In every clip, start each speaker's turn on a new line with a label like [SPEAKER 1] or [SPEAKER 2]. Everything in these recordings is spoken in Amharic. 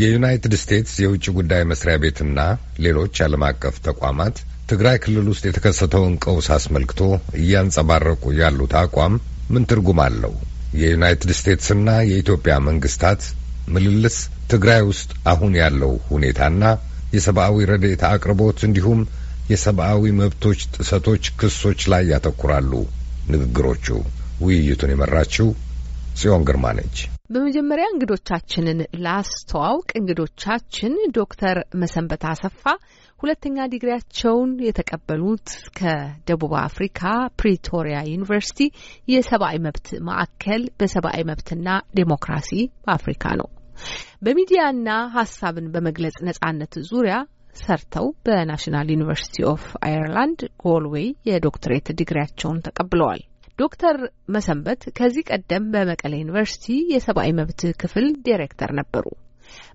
[SPEAKER 1] የዩናይትድ ስቴትስ የውጭ ጉዳይ መስሪያ ቤትና ሌሎች ዓለም አቀፍ ተቋማት ትግራይ ክልል ውስጥ የተከሰተውን ቀውስ አስመልክቶ እያንጸባረቁ ያሉት አቋም ምን ትርጉም አለው? የዩናይትድ ስቴትስና የኢትዮጵያ መንግስታት ምልልስ ትግራይ ውስጥ አሁን ያለው ሁኔታና የሰብአዊ ረድኤት አቅርቦት እንዲሁም የሰብአዊ መብቶች ጥሰቶች ክሶች ላይ ያተኩራሉ ንግግሮቹ። ውይይቱን የመራችው ጽዮን ግርማ ነች።
[SPEAKER 2] በመጀመሪያ እንግዶቻችንን ላስተዋውቅ። እንግዶቻችን ዶክተር መሰንበት አሰፋ ሁለተኛ ዲግሪያቸውን የተቀበሉት ከደቡብ አፍሪካ ፕሪቶሪያ ዩኒቨርሲቲ የሰብአዊ መብት ማዕከል በሰብአዊ መብትና ዴሞክራሲ በአፍሪካ ነው። በሚዲያና ሀሳብን በመግለጽ ነጻነት ዙሪያ ሰርተው በናሽናል ዩኒቨርሲቲ ኦፍ አየርላንድ ጎልዌይ የዶክትሬት ዲግሪያቸውን ተቀብለዋል። ዶክተር መሰንበት ከዚህ ቀደም በመቀሌ ዩኒቨርሲቲ የሰብአዊ መብት ክፍል ዲሬክተር ነበሩ።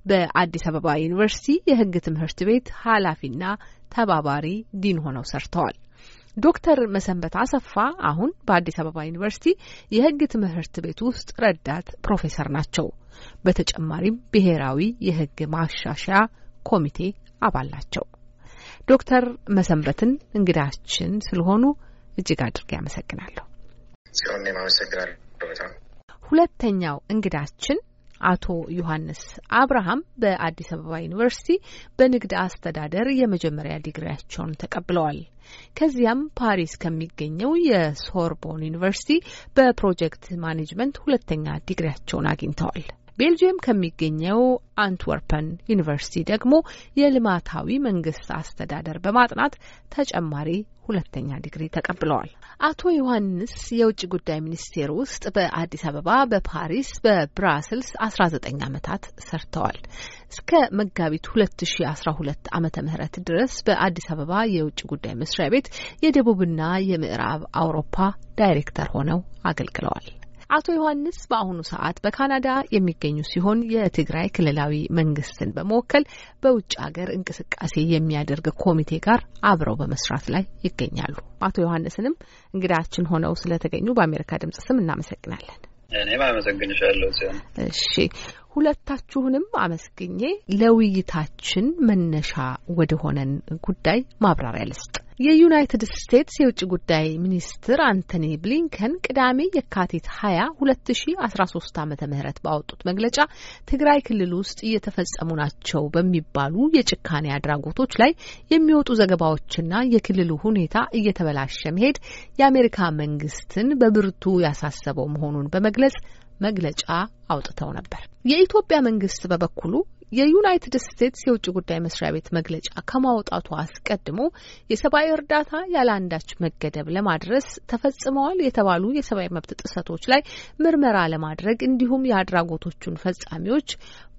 [SPEAKER 2] በአዲስ አበባ ዩኒቨርሲቲ የሕግ ትምህርት ቤት ኃላፊና ተባባሪ ዲን ሆነው ሰርተዋል። ዶክተር መሰንበት አሰፋ አሁን በአዲስ አበባ ዩኒቨርሲቲ የሕግ ትምህርት ቤት ውስጥ ረዳት ፕሮፌሰር ናቸው። በተጨማሪም ብሔራዊ የሕግ ማሻሻያ ኮሚቴ አባል ናቸው። ዶክተር መሰንበትን እንግዳችን ስለሆኑ እጅግ አድርጌ አመሰግናለሁ።
[SPEAKER 3] ጽዮን አመሰግናለሁ በጣም
[SPEAKER 2] ሁለተኛው እንግዳችን አቶ ዮሐንስ አብርሃም በአዲስ አበባ ዩኒቨርሲቲ በንግድ አስተዳደር የመጀመሪያ ዲግሪያቸውን ተቀብለዋል። ከዚያም ፓሪስ ከሚገኘው የሶርቦን ዩኒቨርሲቲ በፕሮጀክት ማኔጅመንት ሁለተኛ ዲግሪያቸውን አግኝተዋል። ቤልጅየም ከሚገኘው አንትወርፐን ዩኒቨርሲቲ ደግሞ የልማታዊ መንግስት አስተዳደር በማጥናት ተጨማሪ ሁለተኛ ዲግሪ ተቀብለዋል። አቶ ዮሐንስ የውጭ ጉዳይ ሚኒስቴር ውስጥ በአዲስ አበባ፣ በፓሪስ፣ በብራስልስ አስራ ዘጠኝ ዓመታት ሰርተዋል። እስከ መጋቢት ሁለት ሺ አስራ ሁለት ዓመተ ምህረት ድረስ በአዲስ አበባ የውጭ ጉዳይ መስሪያ ቤት የደቡብና የምዕራብ አውሮፓ ዳይሬክተር ሆነው አገልግለዋል። አቶ ዮሐንስ በአሁኑ ሰዓት በካናዳ የሚገኙ ሲሆን የትግራይ ክልላዊ መንግስትን በመወከል በውጭ ሀገር እንቅስቃሴ የሚያደርግ ኮሚቴ ጋር አብረው በመስራት ላይ ይገኛሉ። አቶ ዮሐንስንም እንግዳችን ሆነው ስለተገኙ በአሜሪካ ድምጽ ስም እናመሰግናለን።
[SPEAKER 4] እኔም አመሰግንሻለሁ ሲሆን
[SPEAKER 2] እሺ ሁለታችሁንም አመስግኜ ለውይይታችን መነሻ ወደ ሆነን ጉዳይ ማብራሪያ ልስጥ። የዩናይትድ ስቴትስ የውጭ ጉዳይ ሚኒስትር አንቶኒ ብሊንከን ቅዳሜ የካቲት ሀያ ሁለት ሺ አስራ ሶስት ዓመተ ምህረት ባወጡት መግለጫ ትግራይ ክልል ውስጥ እየተፈጸሙ ናቸው በሚባሉ የጭካኔ አድራጎቶች ላይ የሚወጡ ዘገባዎችና የክልሉ ሁኔታ እየተበላሸ መሄድ የአሜሪካ መንግስትን በብርቱ ያሳሰበው መሆኑን በመግለጽ መግለጫ አውጥተው ነበር። የኢትዮጵያ መንግስት በበኩሉ የዩናይትድ ስቴትስ የውጭ ጉዳይ መስሪያ ቤት መግለጫ ከማውጣቱ አስቀድሞ የሰብአዊ እርዳታ ያለ አንዳች መገደብ ለማድረስ ተፈጽመዋል የተባሉ የሰብአዊ መብት ጥሰቶች ላይ ምርመራ ለማድረግ እንዲሁም የአድራጎቶቹን ፈጻሚዎች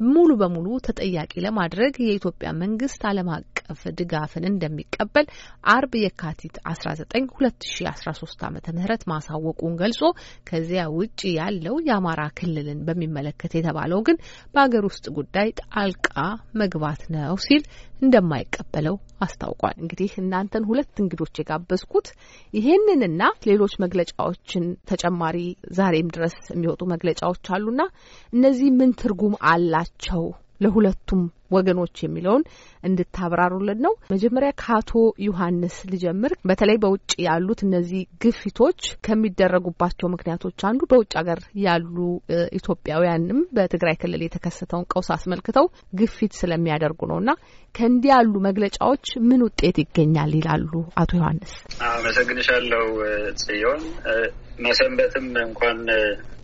[SPEAKER 2] ሙሉ በሙሉ ተጠያቂ ለማድረግ የኢትዮጵያ መንግስት ዓለም አቀፍ ድጋፍን እንደሚቀበል አርብ የካቲት 19 2013 ዓ ም ማሳወቁን ገልጾ ከዚያ ውጭ ያለው የአማራ ክልልን በሚመለከት የተባለው ግን በሀገር ውስጥ ጉዳይ ጣልቃ መግባት ነው ሲል እንደማይቀበለው አስታውቋል። እንግዲህ እናንተን ሁለት እንግዶች የጋበዝኩት ይሄንንና ሌሎች መግለጫዎችን ተጨማሪ ዛሬም ድረስ የሚወጡ መግለጫዎች አሉና እነዚህ ምን ትርጉም አላቸው ለሁለቱም ወገኖች የሚለውን እንድታብራሩልን ነው። መጀመሪያ ከአቶ ዮሐንስ ልጀምር። በተለይ በውጭ ያሉት እነዚህ ግፊቶች ከሚደረጉባቸው ምክንያቶች አንዱ በውጭ ሀገር ያሉ ኢትዮጵያውያንም በትግራይ ክልል የተከሰተውን ቀውስ አስመልክተው ግፊት ስለሚያደርጉ ነው እና ከእንዲህ ያሉ መግለጫዎች ምን ውጤት ይገኛል ይላሉ አቶ ዮሐንስ?
[SPEAKER 4] አመሰግንሻለሁ ጽዮን። መሰንበትም እንኳን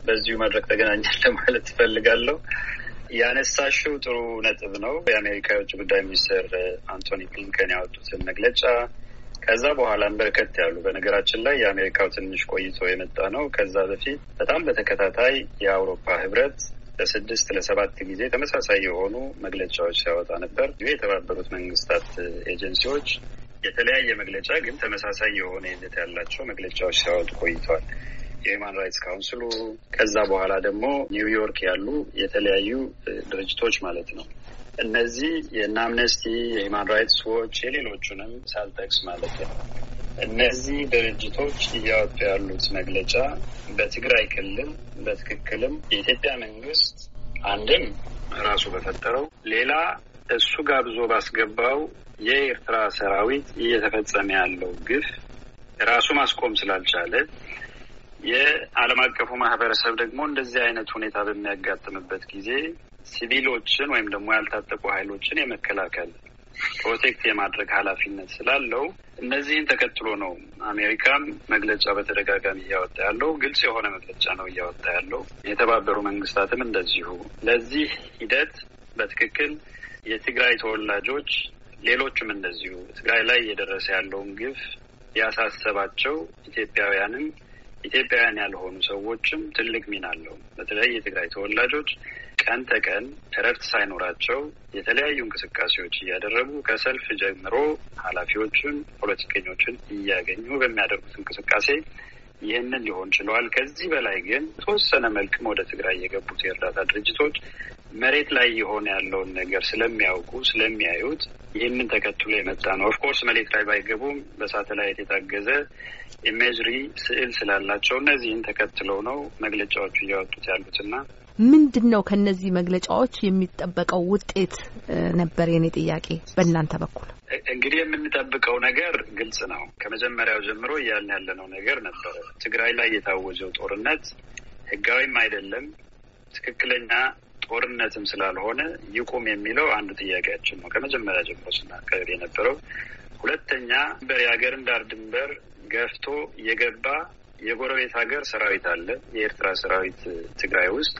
[SPEAKER 4] በዚሁ መድረክ ተገናኛል ለማለት ትፈልጋለሁ። ያነሳሽው ጥሩ ነጥብ ነው። የአሜሪካ የውጭ ጉዳይ ሚኒስትር አንቶኒ ብሊንከን ያወጡትን መግለጫ ከዛ በኋላም በርከት ያሉ በነገራችን ላይ የአሜሪካው ትንሽ ቆይቶ የመጣ ነው። ከዛ በፊት በጣም በተከታታይ የአውሮፓ ህብረት ለስድስት ለሰባት ጊዜ ተመሳሳይ የሆኑ መግለጫዎች ሲያወጣ ነበር። የተባበሩት መንግስታት ኤጀንሲዎች የተለያየ መግለጫ ግን ተመሳሳይ የሆነ ይዘት ያላቸው መግለጫዎች ሲያወጡ ቆይተዋል። የ Human Rights Council ኡ ከዛ በኋላ ደግሞ ኒውዮርክ ያሉ የተለያዩ ድርጅቶች ማለት ነው። እነዚህ የእነ አምነስቲ፣ የሂውማን ራይትስ ዎች የሌሎቹንም ሳልጠቅስ ማለት ነው እነዚህ ድርጅቶች እያወጡ ያሉት መግለጫ በትግራይ ክልል በትክክልም የኢትዮጵያ መንግስት አንድም ራሱ በፈጠረው ሌላ እሱ ጋብዞ ባስገባው የኤርትራ ሰራዊት እየተፈጸመ ያለው ግፍ ራሱ ማስቆም ስላልቻለ የዓለም አቀፉ ማህበረሰብ ደግሞ እንደዚህ አይነት ሁኔታ በሚያጋጥምበት ጊዜ ሲቪሎችን ወይም ደግሞ ያልታጠቁ ኃይሎችን የመከላከል protect የማድረግ ኃላፊነት ስላለው እነዚህን ተከትሎ ነው አሜሪካም መግለጫ በተደጋጋሚ እያወጣ ያለው። ግልጽ የሆነ መግለጫ ነው እያወጣ ያለው። የተባበሩ መንግስታትም እንደዚሁ ለዚህ ሂደት በትክክል የትግራይ ተወላጆች ሌሎችም እንደዚሁ ትግራይ ላይ እየደረሰ ያለውን ግፍ ያሳሰባቸው ኢትዮጵያውያንም ኢትዮጵያውያን ያልሆኑ ሰዎችም ትልቅ ሚና አለው። በተለይ የትግራይ ተወላጆች ቀን ተቀን እረፍት ሳይኖራቸው የተለያዩ እንቅስቃሴዎች እያደረጉ ከሰልፍ ጀምሮ ኃላፊዎችን፣ ፖለቲከኞችን እያገኙ በሚያደርጉት እንቅስቃሴ ይህንን ሊሆን ችለዋል። ከዚህ በላይ ግን የተወሰነ መልክም ወደ ትግራይ የገቡት የእርዳታ ድርጅቶች መሬት ላይ የሆነ ያለውን ነገር ስለሚያውቁ ስለሚያዩት ይህንን ተከትሎ የመጣ ነው። of course መሬት ላይ ባይገቡም በሳተላይት የታገዘ imagery ስዕል ስላላቸው እነዚህን ተከትለው ነው መግለጫዎቹ እያወጡት ያሉትና
[SPEAKER 2] ምንድን ነው ከነዚህ መግለጫዎች የሚጠበቀው ውጤት ነበር የኔ ጥያቄ በእናንተ በኩል።
[SPEAKER 4] እንግዲህ የምንጠብቀው ነገር ግልጽ ነው። ከመጀመሪያው ጀምሮ እያልን ያለነው ነገር ነበረ። ትግራይ ላይ የታወጀው ጦርነት ህጋዊም አይደለም፣ ትክክለኛ ጦርነትም ስላልሆነ ይቁም የሚለው አንዱ ጥያቄያችን ነው። ከመጀመሪያ ጀምሮ ስናቀርብ የነበረው ሁለተኛ የሀገርን ዳር ድንበር ገፍቶ የገባ የጎረቤት ሀገር ሰራዊት አለ፣ የኤርትራ ሰራዊት ትግራይ ውስጥ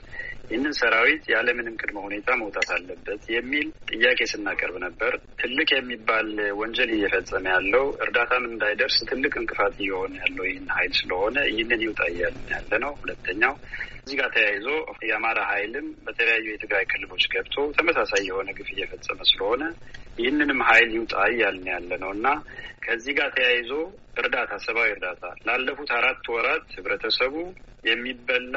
[SPEAKER 4] ይህንን ሰራዊት ያለምንም ቅድመ ሁኔታ መውጣት አለበት የሚል ጥያቄ ስናቀርብ ነበር። ትልቅ የሚባል ወንጀል እየፈጸመ ያለው እርዳታም እንዳይደርስ ትልቅ እንቅፋት እየሆነ ያለው ይህን ኃይል ስለሆነ ይህንን ይውጣ እያልን ያለ ነው። ሁለተኛው እዚህ ጋር ተያይዞ የአማራ ኃይልም በተለያዩ የትግራይ ክልሎች ገብቶ ተመሳሳይ የሆነ ግፍ እየፈጸመ ስለሆነ ይህንንም ኃይል ይውጣ እያልን ያለ ነው እና ከዚህ ጋር ተያይዞ እርዳታ፣ ሰብአዊ እርዳታ ላለፉት አራት ወራት ህብረተሰቡ የሚበላ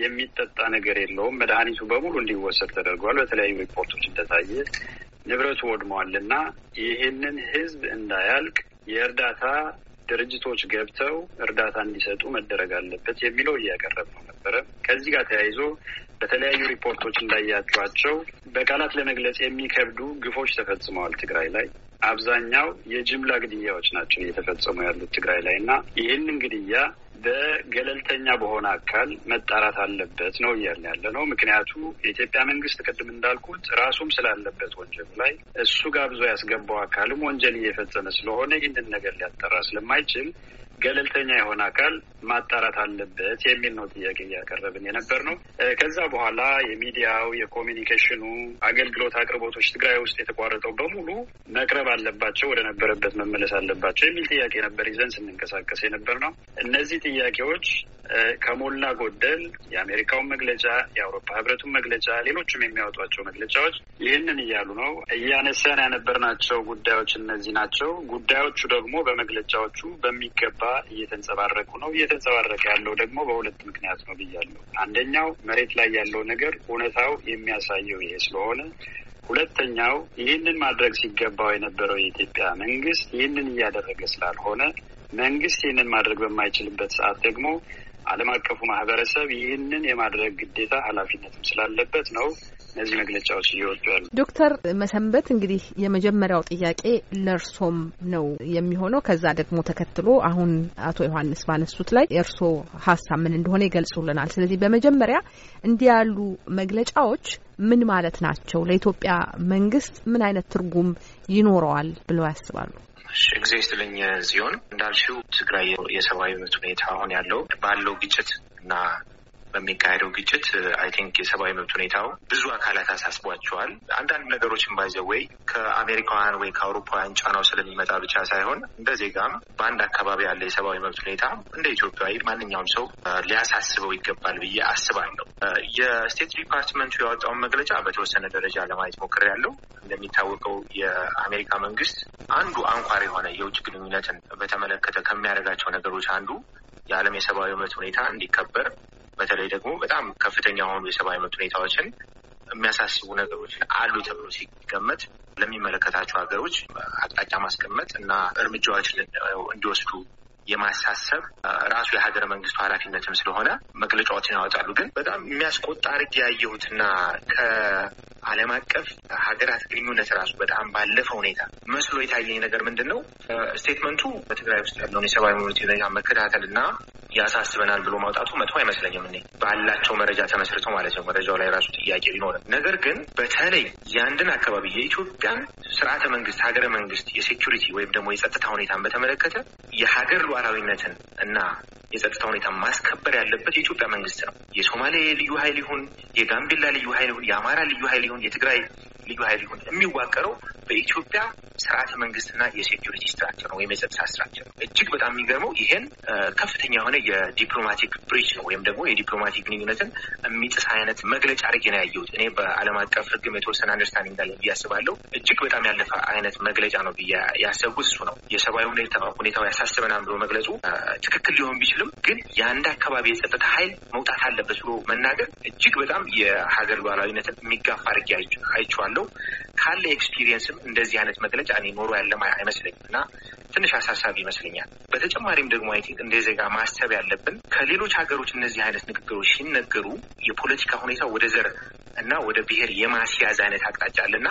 [SPEAKER 4] የሚጠጣ ነገር የለውም። መድኃኒቱ በሙሉ እንዲወሰድ ተደርጓል። በተለያዩ ሪፖርቶች እንደታየ ንብረቱ ወድመዋል እና ይህንን ህዝብ እንዳያልቅ የእርዳታ ድርጅቶች ገብተው እርዳታ እንዲሰጡ መደረግ አለበት የሚለው እያቀረብ ነው ነበረ። ከዚህ ጋር ተያይዞ በተለያዩ ሪፖርቶች እንዳያቸዋቸው በቃላት ለመግለጽ የሚከብዱ ግፎች ተፈጽመዋል ትግራይ ላይ። አብዛኛው የጅምላ ግድያዎች ናቸው እየተፈጸሙ ያሉት ትግራይ ላይ እና ይህንን ግድያ በገለልተኛ በሆነ አካል መጣራት አለበት ነው እያለ ያለ ነው። ምክንያቱ የኢትዮጵያ መንግስት ቅድም እንዳልኩት ራሱም ስላለበት ወንጀሉ ላይ እሱ ጋብዞ ያስገባው አካልም ወንጀል እየፈጸመ ስለሆነ ይህንን ነገር ሊያጠራ ስለማይችል ገለልተኛ የሆነ አካል ማጣራት አለበት የሚል ነው ጥያቄ እያቀረብን የነበር ነው። ከዛ በኋላ የሚዲያው የኮሚኒኬሽኑ አገልግሎት አቅርቦቶች ትግራይ ውስጥ የተቋረጠው በሙሉ መቅረብ አለባቸው፣ ወደ ነበረበት መመለስ አለባቸው የሚል ጥያቄ ነበር ይዘን ስንንቀሳቀስ የነበር ነው። እነዚህ ጥያቄዎች ከሞላ ጎደል የአሜሪካውን መግለጫ፣ የአውሮፓ ህብረቱን መግለጫ፣ ሌሎችም የሚያወጧቸው መግለጫዎች ይህንን እያሉ ነው። እያነሳን ያነበርናቸው ጉዳዮች እነዚህ ናቸው። ጉዳዮቹ ደግሞ በመግለጫዎቹ በሚገባ እየተንጸባረቁ ነው። እየተንጸባረቀ ያለው ደግሞ በሁለት ምክንያት ነው ብያለሁ። አንደኛው መሬት ላይ ያለው ነገር እውነታው የሚያሳየው ይሄ ስለሆነ ሁለተኛው ይህንን ማድረግ ሲገባው የነበረው የኢትዮጵያ መንግስት ይህንን እያደረገ ስላልሆነ መንግስት ይህንን ማድረግ በማይችልበት ሰዓት ደግሞ ዓለም አቀፉ ማህበረሰብ ይህንን የማድረግ ግዴታ ኃላፊነትም ስላለበት ነው እነዚህ መግለጫዎች እየወጡ ያሉ።
[SPEAKER 2] ዶክተር መሰንበት እንግዲህ የመጀመሪያው ጥያቄ ለእርሶም ነው የሚሆነው። ከዛ ደግሞ ተከትሎ አሁን አቶ ዮሐንስ ባነሱት ላይ የእርሶ ሀሳብ ምን እንደሆነ ይገልጹልናል። ስለዚህ በመጀመሪያ እንዲህ ያሉ መግለጫዎች ምን ማለት ናቸው? ለኢትዮጵያ መንግስት ምን አይነት ትርጉም ይኖረዋል ብለው ያስባሉ?
[SPEAKER 5] ጊዜ ስትለኝ ጽዮን እንዳልሽው ትግራይ የሰብአዊ መብት ሁኔታ አሁን ያለው ባለው ግጭት እና በሚካሄደው ግጭት I think የሰብአዊ መብት ሁኔታው ብዙ አካላት አሳስቧቸዋል። አንዳንድ ነገሮችን ባይዘወይ ከአሜሪካውያን ወይ ከአውሮፓውያን ጫናው ስለሚመጣ ብቻ ሳይሆን እንደ ዜጋም በአንድ አካባቢ ያለ የሰብአዊ መብት ሁኔታ እንደ ኢትዮጵያዊ ማንኛውም ሰው ሊያሳስበው ይገባል ብዬ አስባለሁ። የ State Department ኡ ያወጣውን መግለጫ በተወሰነ ደረጃ ለማየት ሞክሬያለሁ። እንደሚታወቀው የአሜሪካ መንግስት አንዱ አንኳር የሆነ የውጭ ግንኙነትን በተመለከተ ከሚያደርጋቸው ነገሮች አንዱ የዓለም የሰብአዊ መብት ሁኔታ እንዲከበር በተለይ ደግሞ በጣም ከፍተኛ የሆኑ የሰብአዊ መብት ሁኔታዎችን የሚያሳስቡ ነገሮች አሉ ተብሎ ሲገመት ለሚመለከታቸው ሀገሮች አቅጣጫ ማስቀመጥ እና እርምጃዎችን እንዲወስዱ የማሳሰብ ራሱ የሀገረ መንግስቱ ኃላፊነትም ስለሆነ መግለጫዎችን ያወጣሉ። ግን በጣም የሚያስቆጣ አድርጌ ያየሁትና ከዓለም አቀፍ ሀገራት ግንኙነት ራሱ በጣም ባለፈ ሁኔታ መስሎ የታየኝ ነገር ምንድን ነው? ስቴትመንቱ በትግራይ ውስጥ ያለውን የሰብአዊ መብት ሁኔታ መከታተል እና ያሳስበናል ብሎ ማውጣቱ መጥፎ አይመስለኝም። እኔ ባላቸው መረጃ ተመስርተው ማለት ነው። መረጃው ላይ ራሱ ጥያቄ ቢኖርም ነገር ግን በተለይ የአንድን አካባቢ የኢትዮጵያን ስርዓተ መንግስት፣ ሀገረ መንግስት፣ የሴኪሪቲ ወይም ደግሞ የጸጥታ ሁኔታን በተመለከተ የሀገር ሉዓላዊነትን እና የጸጥታ ሁኔታ ማስከበር ያለበት የኢትዮጵያ መንግስት ነው። የሶማሌ ልዩ ኃይል ይሁን የጋምቤላ ልዩ ኃይል ይሁን የአማራ ልዩ ኃይል ይሁን የትግራይ ልዩ ኃይል ይሁን የሚዋቀረው በኢትዮጵያ ስርዓተ መንግስትና የ security structure ነው ወይም የጸጥታ structure ነው። እጅግ በጣም የሚገርመው ይሄን ከፍተኛ የሆነ የ diplomatic breach ነው ወይም ደግሞ የ diplomatic ግንኙነትን የሚጥስ አይነት መግለጫ አድርጌ ነው ያየሁት። እኔ በዓለም አቀፍ ሕግም የተወሰነ understanding እንዳለ ብዬ አስባለሁ። እጅግ በጣም ያለፈ አይነት መግለጫ ነው ብዬ ያሰብኩት እሱ ነው። የሰብአዊ ሁኔታው ያሳስበናል ብሎ መግለጹ ትክክል ሊሆን ቢችልም ግን የአንድ አካባቢ የጸጥታ ኃይል መውጣት አለበት ብሎ መናገር እጅግ በጣም የሀገር ሉዓላዊነትን የሚጋፋ አድርጌ አይቼዋለሁ። ካለ experience ም እንደዚህ አይነት መግለጫ እኔ ኖሮ ያለ አይመስለኝም እና ትንሽ አሳሳቢ ይመስለኛል። በተጨማሪም ደግሞ I think እንደ ዜጋ ማሰብ ያለብን ከሌሎች ሀገሮች እነዚህ አይነት ንግግሮች ሲነገሩ የፖለቲካ ሁኔታ ወደ ዘር እና ወደ ብሔር የማስያዝ አይነት አቅጣጫ አለና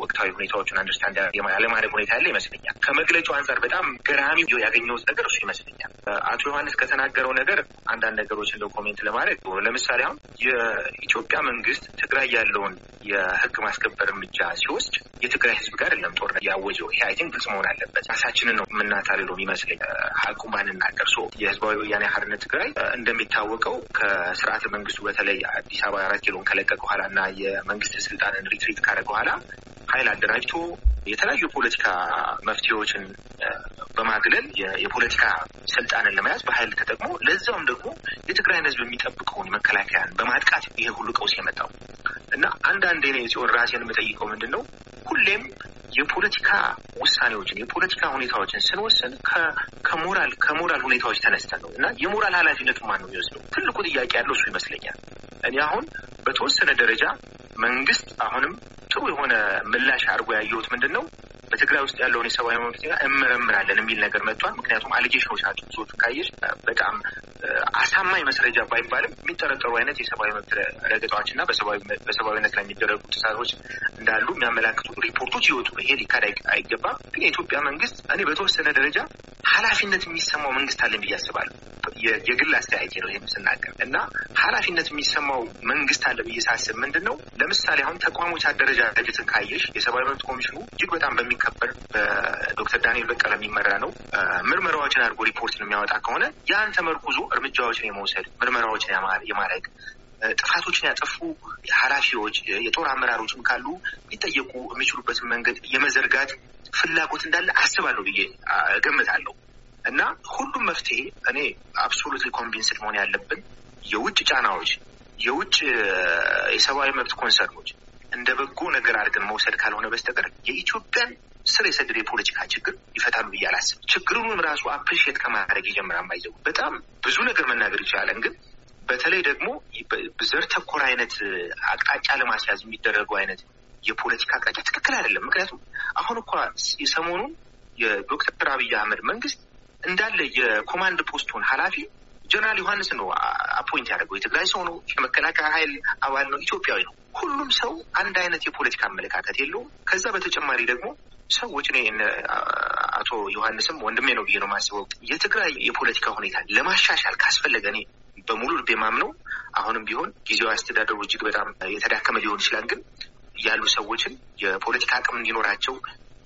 [SPEAKER 5] ወቅታዊ ሁኔታዎችን understand ያለማድረግ ሁኔታ ያለ ይመስለኛል። ከመግለጫው አንጻር በጣም ገራሚ ያገኘሁት ነገር እሱ ይመስለኛል። አቶ ዮሐንስ ከተናገረው ነገር አንዳንድ ነገሮች እንደ comment ለማድረግ ለምሳሌ አሁን የኢትዮጵያ መንግስት ትግራይ ያለውን የህግ ማስከበር እርምጃ ሲወስድ የትግራይ ህዝብ ጋር አይደለም ጦርነት ያወጀው። ይሄ I think ግልጽ መሆን አለበት። ራሳችንን ነው የምናታልለው የሚመስለኝ ሀቁ ባንናገር። so የህዝባዊ ወያኔ ሓርነት ትግራይ እንደሚታወቀው ከስርዓተ መንግስቱ በተለይ አዲስ አበባ አራት ኪሎን ከለቀቀ በኋላ እና የመንግስት ስልጣንን retreat ካደረገ በኋላ ኃይል አደራጅቶ የተለያዩ የፖለቲካ መፍትሄዎችን በማግለል የፖለቲካ ስልጣንን ለመያዝ በኃይል ተጠቅሞ ለዛውም ደግሞ የትግራይን ህዝብ የሚጠብቀውን መከላከያን በማጥቃት ይሄ ሁሉ ቀውስ የመጣው እና አንዳንድ ኔ ሲሆን ራሴን የምጠይቀው ምንድን ነው ሁሌም የፖለቲካ ውሳኔዎችን የፖለቲካ ሁኔታዎችን ስንወስን ከሞራል ከሞራል ሁኔታዎች ተነስተን ነው እና የሞራል ኃላፊነቱ ማን ነው የሚወስደው? ትልቁ ጥያቄ ያለው እሱ ይመስለኛል። እኔ አሁን በተወሰነ ደረጃ መንግስት አሁንም ጥሩ የሆነ ምላሽ አድርጎ ያየሁት ምንድን ነው በትግራይ ውስጥ ያለውን የሰብአዊ መብት እመረምራለን የሚል ነገር መጥቷል። ምክንያቱም አሊጌሽኖች ናቸው ብዙዎቹ ካየሽ በጣም አሳማኝ መስረጃ ባይባልም የሚጠረጠሩ አይነት የሰብአዊ መብት ረገጣዎች እና በሰብአዊነት ላይ የሚደረጉ ጥሰቶች እንዳሉ የሚያመላክቱ ሪፖርቶች ይወጡ። ይሄ ሊካድ አይገባም። ግን የኢትዮጵያ መንግስት እኔ በተወሰነ ደረጃ ኃላፊነት የሚሰማው መንግስት አለን ብዬ አስባለሁ። የግል አስተያየቴ ነው ይህም ስናገር እና ኃላፊነት የሚሰማው መንግስት አለ ብዬ ሳስብ ምንድን ነው ለምሳሌ አሁን ተቋሞች አደረጃጀትን ካየሽ የሰብአዊ መብት ኮሚሽኑ እጅግ በጣም በሚከበር በዶክተር ዳንኤል በቀለ የሚመራ ነው። ምርመራዎችን አድርጎ ሪፖርትን የሚያወጣ ከሆነ ያን ተመርኩዞ እርምጃዎችን የመውሰድ ምርመራዎችን የማድረግ ጥፋቶችን ያጠፉ ኃላፊዎች የጦር አመራሮችም ካሉ ሊጠየቁ የሚችሉበትን መንገድ የመዘርጋት ፍላጎት እንዳለ አስባለሁ ብዬ እገምታለሁ። እና ሁሉም መፍትሄ እኔ absolutely convinced መሆን ያለብን የውጭ ጫናዎች፣ የውጭ የሰብአዊ መብት concern ኦች እንደ በጎ ነገር አድርገን መውሰድ ካልሆነ በስተቀር የኢትዮጵያን ስር የሰደደ የፖለቲካ ችግር ይፈታሉ ብዬ አላስብም። ችግሩንም ራሱ appreciate ከማድረግ ይጀምራል። by the way በጣም ብዙ ነገር መናገር ይቻላል ግን በተለይ ደግሞ ዘር ተኮር አይነት አቅጣጫ ለማስያዝ የሚደረገው አይነት የፖለቲካ አቅጣጫ ትክክል አይደለም። ምክንያቱም አሁን እኳ የሰሞኑን የዶክተር አብይ አህመድ መንግስት እንዳለ የ command post ኡን ኃላፊ ጀነራል ዮሐንስ ነው appoint ያደረገው። የትግራይ ሰው ነው፣ የመከላከያ ኃይል አባል ነው፣ ኢትዮጵያዊ ነው። ሁሉም ሰው አንድ አይነት የፖለቲካ አመለካከት የለውም። ከዛ በተጨማሪ ደግሞ ሰዎች እኔ አቶ ዮሐንስም ወንድሜ ነው ብዬ ነው የማስበው። የትግራይ የፖለቲካ ሁኔታ ለማሻሻል ካስፈለገ እኔ በሙሉ ልብ የማምነው አሁንም ቢሆን ጊዜያዊ አስተዳደሩ እጅግ በጣም የተዳከመ ሊሆን ይችላል፣ ግን ያሉ ሰዎችን የፖለቲካ አቅም እንዲኖራቸው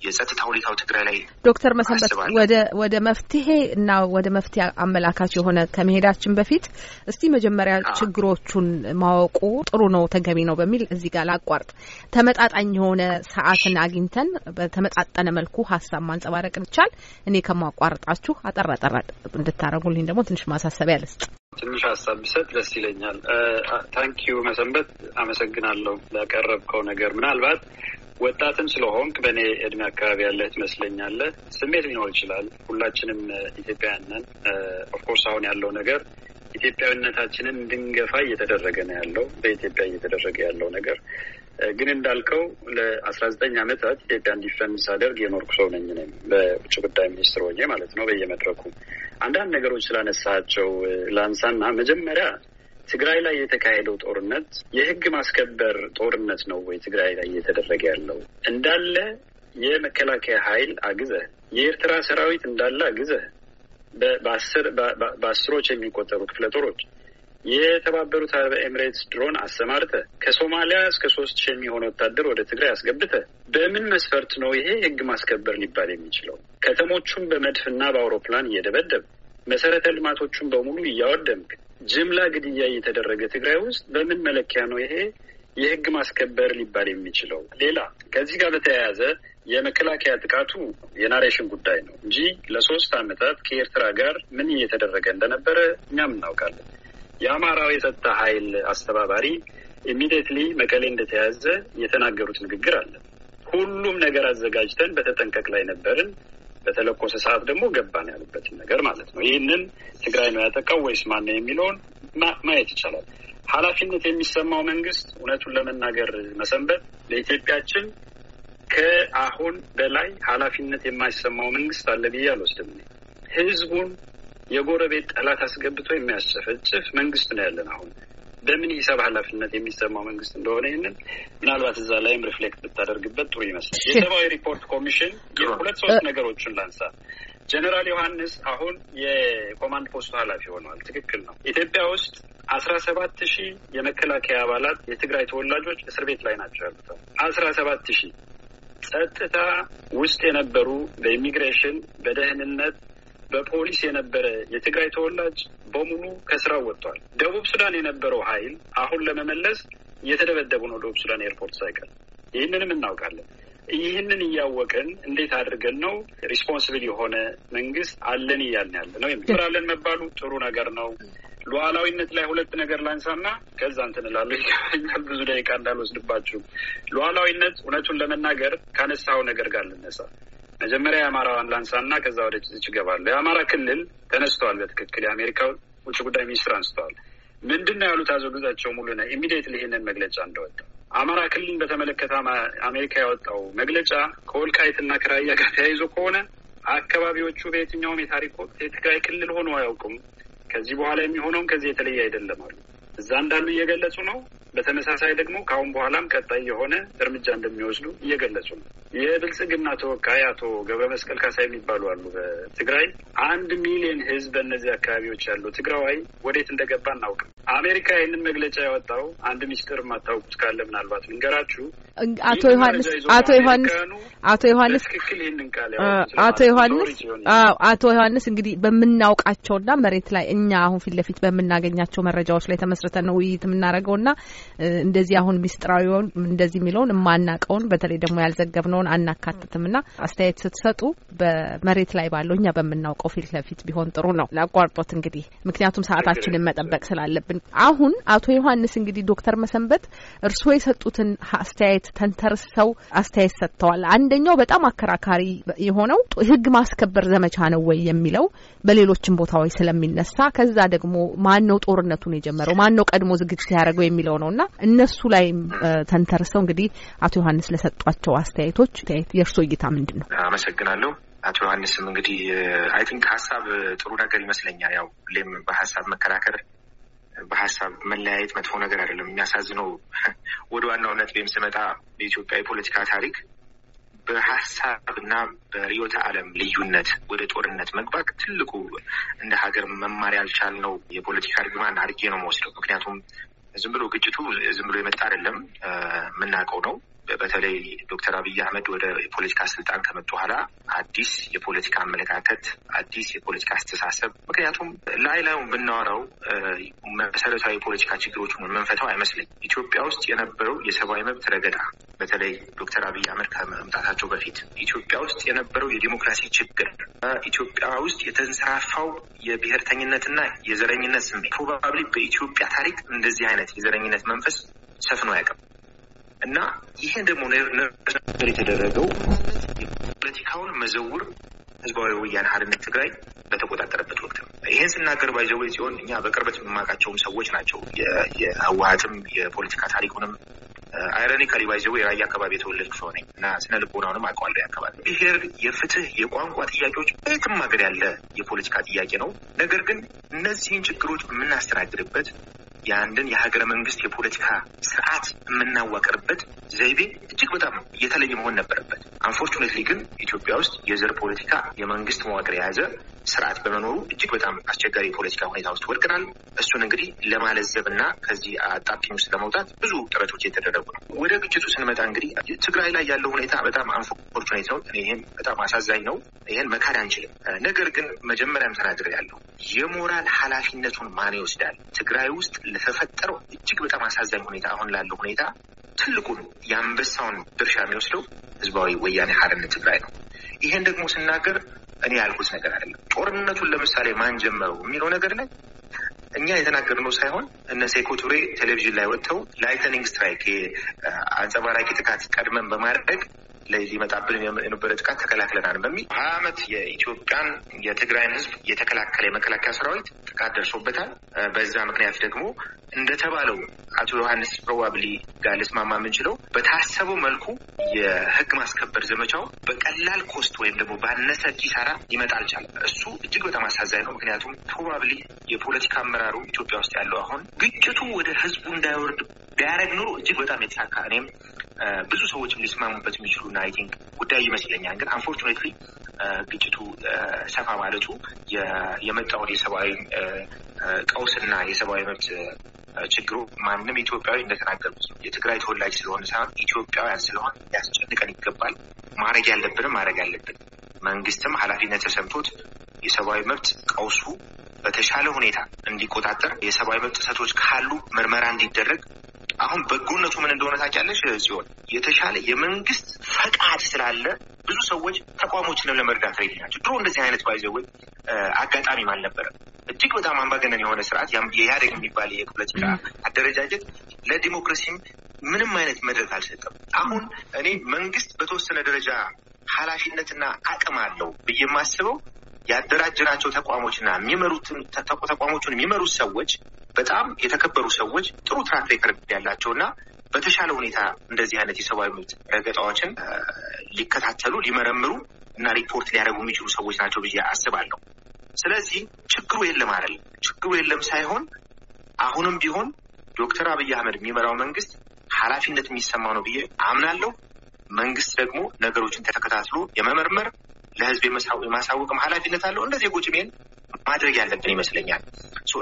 [SPEAKER 5] የጸጥታ ሁኔታው ትግራይ ላይ
[SPEAKER 2] ዶክተር መሰንበት ወደ ወደ መፍትሄ እና ወደ መፍትሄ አመላካች የሆነ ከመሄዳችን በፊት እስቲ መጀመሪያ ችግሮቹን ማወቁ ጥሩ ነው ተገቢ ነው በሚል እዚህ ጋር ላቋርጥ። ተመጣጣኝ የሆነ ሰዓትን አግኝተን በተመጣጠነ መልኩ ሀሳብ ማንጸባረቅ እንቻል። እኔ ከማቋርጣችሁ አጠር አጠር እንድታደርጉልኝ ደግሞ ትንሽ ማሳሰቢያ ልስጥ።
[SPEAKER 4] ትንሽ ሀሳብ ቢሰጥ ደስ ይለኛል። ታንኪዩ መሰንበት፣ አመሰግናለሁ ላቀረብከው ነገር ምናልባት ወጣትም ስለሆንክ በእኔ እድሜ አካባቢ ያለህ ትመስለኛለህ። ስሜት ሊኖር ይችላል። ሁላችንም ኢትዮጵያውያን ነን። of course አሁን ያለው ነገር ኢትዮጵያዊነታችንን እንድንገፋ እየተደረገ ነው ያለው በኢትዮጵያ እየተደረገ ያለው ነገር ግን እንዳልከው ለአስራ ዘጠኝ ዓመታት ኢትዮጵያን defense ሳደርግ የኖርኩ ሰው ነኝ በውጭ ጉዳይ ሚኒስትር ሆኜ ማለት ነው። በየመድረኩ አንዳንድ ነገሮች ስላነሳቸው ላንሳና መጀመሪያ ትግራይ ላይ የተካሄደው ጦርነት የሕግ ማስከበር ጦርነት ነው ወይ? ትግራይ ላይ እየተደረገ ያለው እንዳለ የመከላከያ ኃይል አግዘህ የኤርትራ ሰራዊት እንዳለ አግዘህ በአስሮች የሚቆጠሩ ክፍለ ጦሮች የተባበሩት አረብ ኤምሬትስ ድሮን አሰማርተ ከሶማሊያ እስከ ሶስት ሺህ የሚሆን ወታደር ወደ ትግራይ አስገብተ በምን መስፈርት ነው ይሄ ህግ ማስከበር ሊባል የሚችለው? ከተሞቹን በመድፍና በአውሮፕላን እየደበደብ መሰረተ ልማቶቹን በሙሉ እያወደምክ ጅምላ ግድያ እየተደረገ ትግራይ ውስጥ በምን መለኪያ ነው ይሄ የህግ ማስከበር ሊባል የሚችለው? ሌላ ከዚህ ጋር በተያያዘ የመከላከያ ጥቃቱ የ narration ጉዳይ ነው እንጂ ለሶስት ዓመታት ከኤርትራ ጋር ምን እየተደረገ እንደነበረ እኛም እናውቃለን። የአማራው የጸጥታ ኃይል አስተባባሪ immediately መቀሌ እንደተያዘ የተናገሩት ንግግር አለ። ሁሉም ነገር አዘጋጅተን በተጠንቀቅ ላይ ነበርን፣ በተለኮሰ ሰዓት ደግሞ ገባን ያሉበትን ነገር ማለት ነው። ይህንን ትግራይ ነው ያጠቃው ወይስ ማን ነው የሚለውን ማየት ይቻላል። ኃላፊነት የሚሰማው መንግስት እውነቱን ለመናገር መሰንበት ለኢትዮጵያችን ከአሁን በላይ ኃላፊነት የማይሰማው መንግስት አለ ብዬ አልወስድም። ህዝቡን የጎረቤት ጠላት አስገብቶ የሚያስጨፈጭፍ መንግስት ነው ያለን። አሁን በምን ሂሳብ ኃላፊነት የሚሰማው መንግስት እንደሆነ ይህንን ምናልባት እዛ ላይም reflect ብታደርግበት ጥሩ ይመስላል። የሰብአዊ ሪፖርት ኮሚሽን ሁለት ሶስት ነገሮችን ላንሳ። ጀኔራል ዮሐንስ አሁን የ command post ኡ ኃላፊ ሆነዋል። ትክክል ነው። ኢትዮጵያ ውስጥ አስራ ሰባት ሺህ የመከላከያ አባላት የትግራይ ተወላጆች እስር ቤት ላይ ናቸው ያሉት። አስራ ሰባት ሺህ ጸጥታ ውስጥ የነበሩ በኢሚግሬሽን በደህንነት በፖሊስ የነበረ የትግራይ ተወላጅ በሙሉ ከስራው ወጥቷል። ደቡብ ሱዳን የነበረው ኃይል አሁን ለመመለስ እየተደበደቡ ነው፣ ደቡብ ሱዳን ኤርፖርት ሳይቀር። ይህንንም እናውቃለን። ይህንን እያወቅን እንዴት አድርገን ነው ሪስፖንስብል የሆነ መንግስት አለን እያልን ያለ ነው የሚራለን መባሉ ጥሩ ነገር ነው። ሉዓላዊነት ላይ ሁለት ነገር ላንሳና ከዛ እንትን እላለሁ። ይገባኛል ብዙ ደቂቃ እንዳልወስድባችሁ። ሉዓላዊነት እውነቱን ለመናገር ካነሳው ነገር ጋር ልነሳ። መጀመሪያ የአማራዋን ላንሳና ከዛ ወደ ጭዝች እገባለሁ። የአማራ ክልል ተነስተዋል። በትክክል የአሜሪካ ውጭ ጉዳይ ሚኒስትር አንስተዋል። ምንድን ነው ያሉት? አቶ ግዛቸው ሙሉነህ ኢሚዲየትሊ ይህንን መግለጫ እንደወጣ አማራ ክልልን በተመለከተ አሜሪካ ያወጣው መግለጫ ከወልቃይትና ከራያ ጋር ተያይዞ ከሆነ አካባቢዎቹ በየትኛውም የታሪክ ወቅት የትግራይ ክልል ሆኖ አያውቁም። ከዚህ በኋላ የሚሆነውም ከዚህ የተለየ አይደለም አሉ። እዛ እንዳሉ እየገለጹ ነው። በተመሳሳይ ደግሞ ከአሁን በኋላም ቀጣይ የሆነ እርምጃ እንደሚወስዱ እየገለጹ ነው። የብልጽግና ተወካይ አቶ ገብረ መስቀል ካሳ የሚባሉ አሉ። በትግራይ አንድ ሚሊዮን ሕዝብ በእነዚህ አካባቢዎች ያለው ትግራዋይ ወዴት እንደገባ እናውቅም። አሜሪካ ይህንን መግለጫ ያወጣው አንድ ሚስጥር የማታውቁት ካለ ምናልባት ልንገራችሁ።
[SPEAKER 2] አቶ ዮሐንስ አቶ ዮሐንስ አቶ ዮሐንስ
[SPEAKER 4] ትክክል ይህንን ቃል
[SPEAKER 2] አቶ ዮሐንስ አቶ ዮሐንስ እንግዲህ በምናውቃቸውና መሬት ላይ እኛ አሁን ፊት ለፊት በምናገኛቸው መረጃዎች ላይ ተመስርተን ነው ውይይት የምናደርገውና እንደዚህ አሁን ሚስጥራዊውን እንደዚህ የሚለውን የማናውቀውን በተለይ ደግሞ ያልዘገብነውን አናካትትምና አስተያየት ስትሰጡ በመሬት ላይ ባለው እኛ በምናውቀው ፊት ለፊት ቢሆን ጥሩ ነው። ላቋርጦት እንግዲህ ምክንያቱም ሰዓታችንን መጠበቅ ስላለብን አሁን አቶ ዮሐንስ እንግዲህ ዶክተር መሰንበት እርስዎ የሰጡትን አስተያየት ተንተርሰው አስተያየት ሰጥተዋል። አንደኛው በጣም አከራካሪ የሆነው ሕግ ማስከበር ዘመቻ ነው ወይ የሚለው በሌሎችም ቦታዎች ስለሚነሳ ከዛ ደግሞ ማን ነው ጦርነቱን የጀመረው ማን ነው ቀድሞ ዝግጅት ያደረገው የሚለው ነው እና እነሱ ላይ ተንተርሰው እንግዲህ አቶ ዮሐንስ ለሰጧቸው አስተያየቶች የእርሶ እይታ ምንድን ነው?
[SPEAKER 5] አመሰግናለሁ። አቶ ዮሐንስም እንግዲህ I think ሀሳብ ጥሩ ነገር ይመስለኛል። ያው ሁሌም በሀሳብ መከራከር በሀሳብ መለያየት መጥፎ ነገር አይደለም። የሚያሳዝነው ወደ ዋናው ነጥቤም ስመጣ በኢትዮጵያ የፖለቲካ ታሪክ በሀሳብ እና በርዕዮተ ዓለም ልዩነት ወደ ጦርነት መግባት ትልቁ እንደ ሀገር መማር ያልቻልነው የፖለቲካ እርግማን አድርጌ ነው መወስደው። ምክንያቱም ዝም ብሎ ግጭቱ ዝም ብሎ የመጣ አይደለም፣ የምናውቀው ነው። በተለይ ዶክተር አብይ አህመድ ወደ የፖለቲካ ስልጣን ከመጡ በኋላ አዲስ የፖለቲካ አመለካከት፣ አዲስ የፖለቲካ አስተሳሰብ ምክንያቱም ላይ ላዩን ብናወራው መሰረታዊ የፖለቲካ ችግሮችን የምንፈታው አይመስለኝ። ኢትዮጵያ ውስጥ የነበረው የሰብአዊ መብት ረገጣ በተለይ ዶክተር አብይ አህመድ ከመምጣታቸው በፊት ኢትዮጵያ ውስጥ የነበረው የዲሞክራሲ ችግር፣ ኢትዮጵያ ውስጥ የተንሰራፋው የብሔርተኝነትና የዘረኝነት ስሜት probably በኢትዮጵያ ታሪክ እንደዚህ አይነት የዘረኝነት መንፈስ ሰፍኖ አያውቅም። እና ይሄ ደግሞ ነበር የተደረገው የፖለቲካውን መዘውር ህዝባዊ ወያነ ሓርነት ትግራይ በተቆጣጠረበት ወቅት ነው። ይህን ስናገር by the way ሲሆን እኛ በቅርበት የምናውቃቸውም ሰዎች ናቸው። የህወሀትም የፖለቲካ ታሪኩንም ironically by the way የራያ አካባቢ የተወለድኩ ሰው ነኝ እና ስነ ልቦናውንም አውቀዋለሁ። አካባቢ ብሔር፣ የፍትህ፣ የቋንቋ ጥያቄዎች በየትም ሀገር ያለ የፖለቲካ ጥያቄ ነው። ነገር ግን እነዚህን ችግሮች የምናስተናግድበት የአንድን የሀገረ መንግስት የፖለቲካ ስርዓት የምናዋቅርበት ዘይቤ እጅግ በጣም የተለየ መሆን ነበረበት። አንፎርቹኔትሊ ግን ኢትዮጵያ ውስጥ የዘር ፖለቲካ የመንግስት መዋቅር የያዘ ስርዓት በመኖሩ እጅግ በጣም አስቸጋሪ የፖለቲካ ሁኔታ ውስጥ ወድቀናል። እሱን እንግዲህ ለማለዘብ እና ከዚህ አጣብቂኝ ውስጥ ለመውጣት ብዙ ጥረቶች የተደረጉ ነው። ወደ ግጭቱ ስንመጣ እንግዲህ ትግራይ ላይ ያለው ሁኔታ በጣም አንፎርቹኔት ነው። ይህም በጣም አሳዛኝ ነው። ይህን መካድ አንችልም። ነገር ግን መጀመሪያም ተናግሬ ያለው የሞራል ኃላፊነቱን ማን ይወስዳል? ትግራይ ውስጥ ለተፈጠረው እጅግ በጣም አሳዛኝ ሁኔታ አሁን ላለው ሁኔታ ትልቁን የአንበሳውን ድርሻ የሚወስደው ህዝባዊ ወያኔ ሓርነት ትግራይ ነው። ይሄን ደግሞ ስናገር እኔ ያልኩት ነገር አይደለም። ጦርነቱን ለምሳሌ ማን ጀመረው የሚለው ነገር ላይ እኛ የተናገርነው ሳይሆን እነ ሴኮ ቱሬ ቴሌቪዥን ላይ ወጥተው lightning strike አንጸባራቂ ጥቃት ቀድመን በማድረግ ሊመጣብን የነበረ ጥቃት ተከላክለናል በሚል ሀያ ዓመት የኢትዮጵያን የትግራይን ህዝብ የተከላከለ የመከላከያ ሰራዊት ጥቃት ደርሶበታል። በዛ ምክንያት ደግሞ እንደተባለው አቶ ዮሐንስ probably ጋር ልስማማ የምንችለው በታሰበው መልኩ የህግ ማስከበር ዘመቻው በቀላል cost ወይም ደግሞ ባነሰ ኪሳራ ሊመጣ አልቻለም። እሱ እጅግ በጣም አሳዛኝ ነው። ምክንያቱም probably የፖለቲካ አመራሩ ኢትዮጵያ ውስጥ ያለው አሁን ግጭቱ ወደ ህዝቡ እንዳይወርድ ቢያደርግ ኖሮ እጅግ በጣም የተሳካ እኔም ብዙ ሰዎችም ሊስማሙበት የሚችሉና I think ጉዳይ ይመስለኛል። ግን unfortunately ግጭቱ ሰፋ ማለቱ የመጣውን የሰብአዊ ቀውስና የሰብአዊ መብት ችግሩ ማንም ኢትዮጵያዊ እንደተናገሩት ነው። የትግራይ ተወላጅ ስለሆነ ሳይሆን ኢትዮጵያውያን ስለሆን ሊያስጨንቀን ይገባል። ማድረግ ያለብንም ማድረግ ያለብን መንግስትም ኃላፊነት ተሰምቶት የሰብአዊ መብት ቀውሱ በተሻለ ሁኔታ እንዲቆጣጠር የሰብአዊ መብት ጥሰቶች ካሉ ምርመራ እንዲደረግ አሁን በጎነቱ ምን እንደሆነ ታውቂያለሽ? ሲሆን የተሻለ የመንግስት ፈቃድ ስላለ ብዙ ሰዎች ተቋሞችንም ለመርዳት ready ናቸው። ድሮ እንደዚህ አይነት by the way አጋጣሚም አልነበረም። እጅግ በጣም አምባገነን የሆነ ስርዓት የኢህአዴግ የሚባል የፖለቲካ አደረጃጀት ለዲሞክራሲም ምንም አይነት መድረክ አልሰጠም። አሁን እኔ መንግስት በተወሰነ ደረጃ ኃላፊነትና አቅም አለው ብዬ የማስበው ያደራጀናቸው ተቋሞችና የሚመሩትን ተቋሞቹን የሚመሩት ሰዎች በጣም የተከበሩ ሰዎች ጥሩ track record ያላቸውና በተሻለ ሁኔታ እንደዚህ አይነት የሰብአዊ መብት ረገጣዎችን ሊከታተሉ ሊመረምሩ እና ሪፖርት ሊያደርጉ የሚችሉ ሰዎች ናቸው ብዬ አስባለሁ። ስለዚህ ችግሩ የለም አይደለም፣ ችግሩ የለም ሳይሆን አሁንም ቢሆን ዶክተር አብይ አህመድ የሚመራው መንግስት ኃላፊነት የሚሰማው ነው ብዬ አምናለሁ። መንግስት ደግሞ ነገሮችን ተከታትሎ የመመርመር ለህዝብ የማሳወቅም ኃላፊነት አለው። እንደ ዜጎች ይሄን ማድረግ ያለብን ይመስለኛል።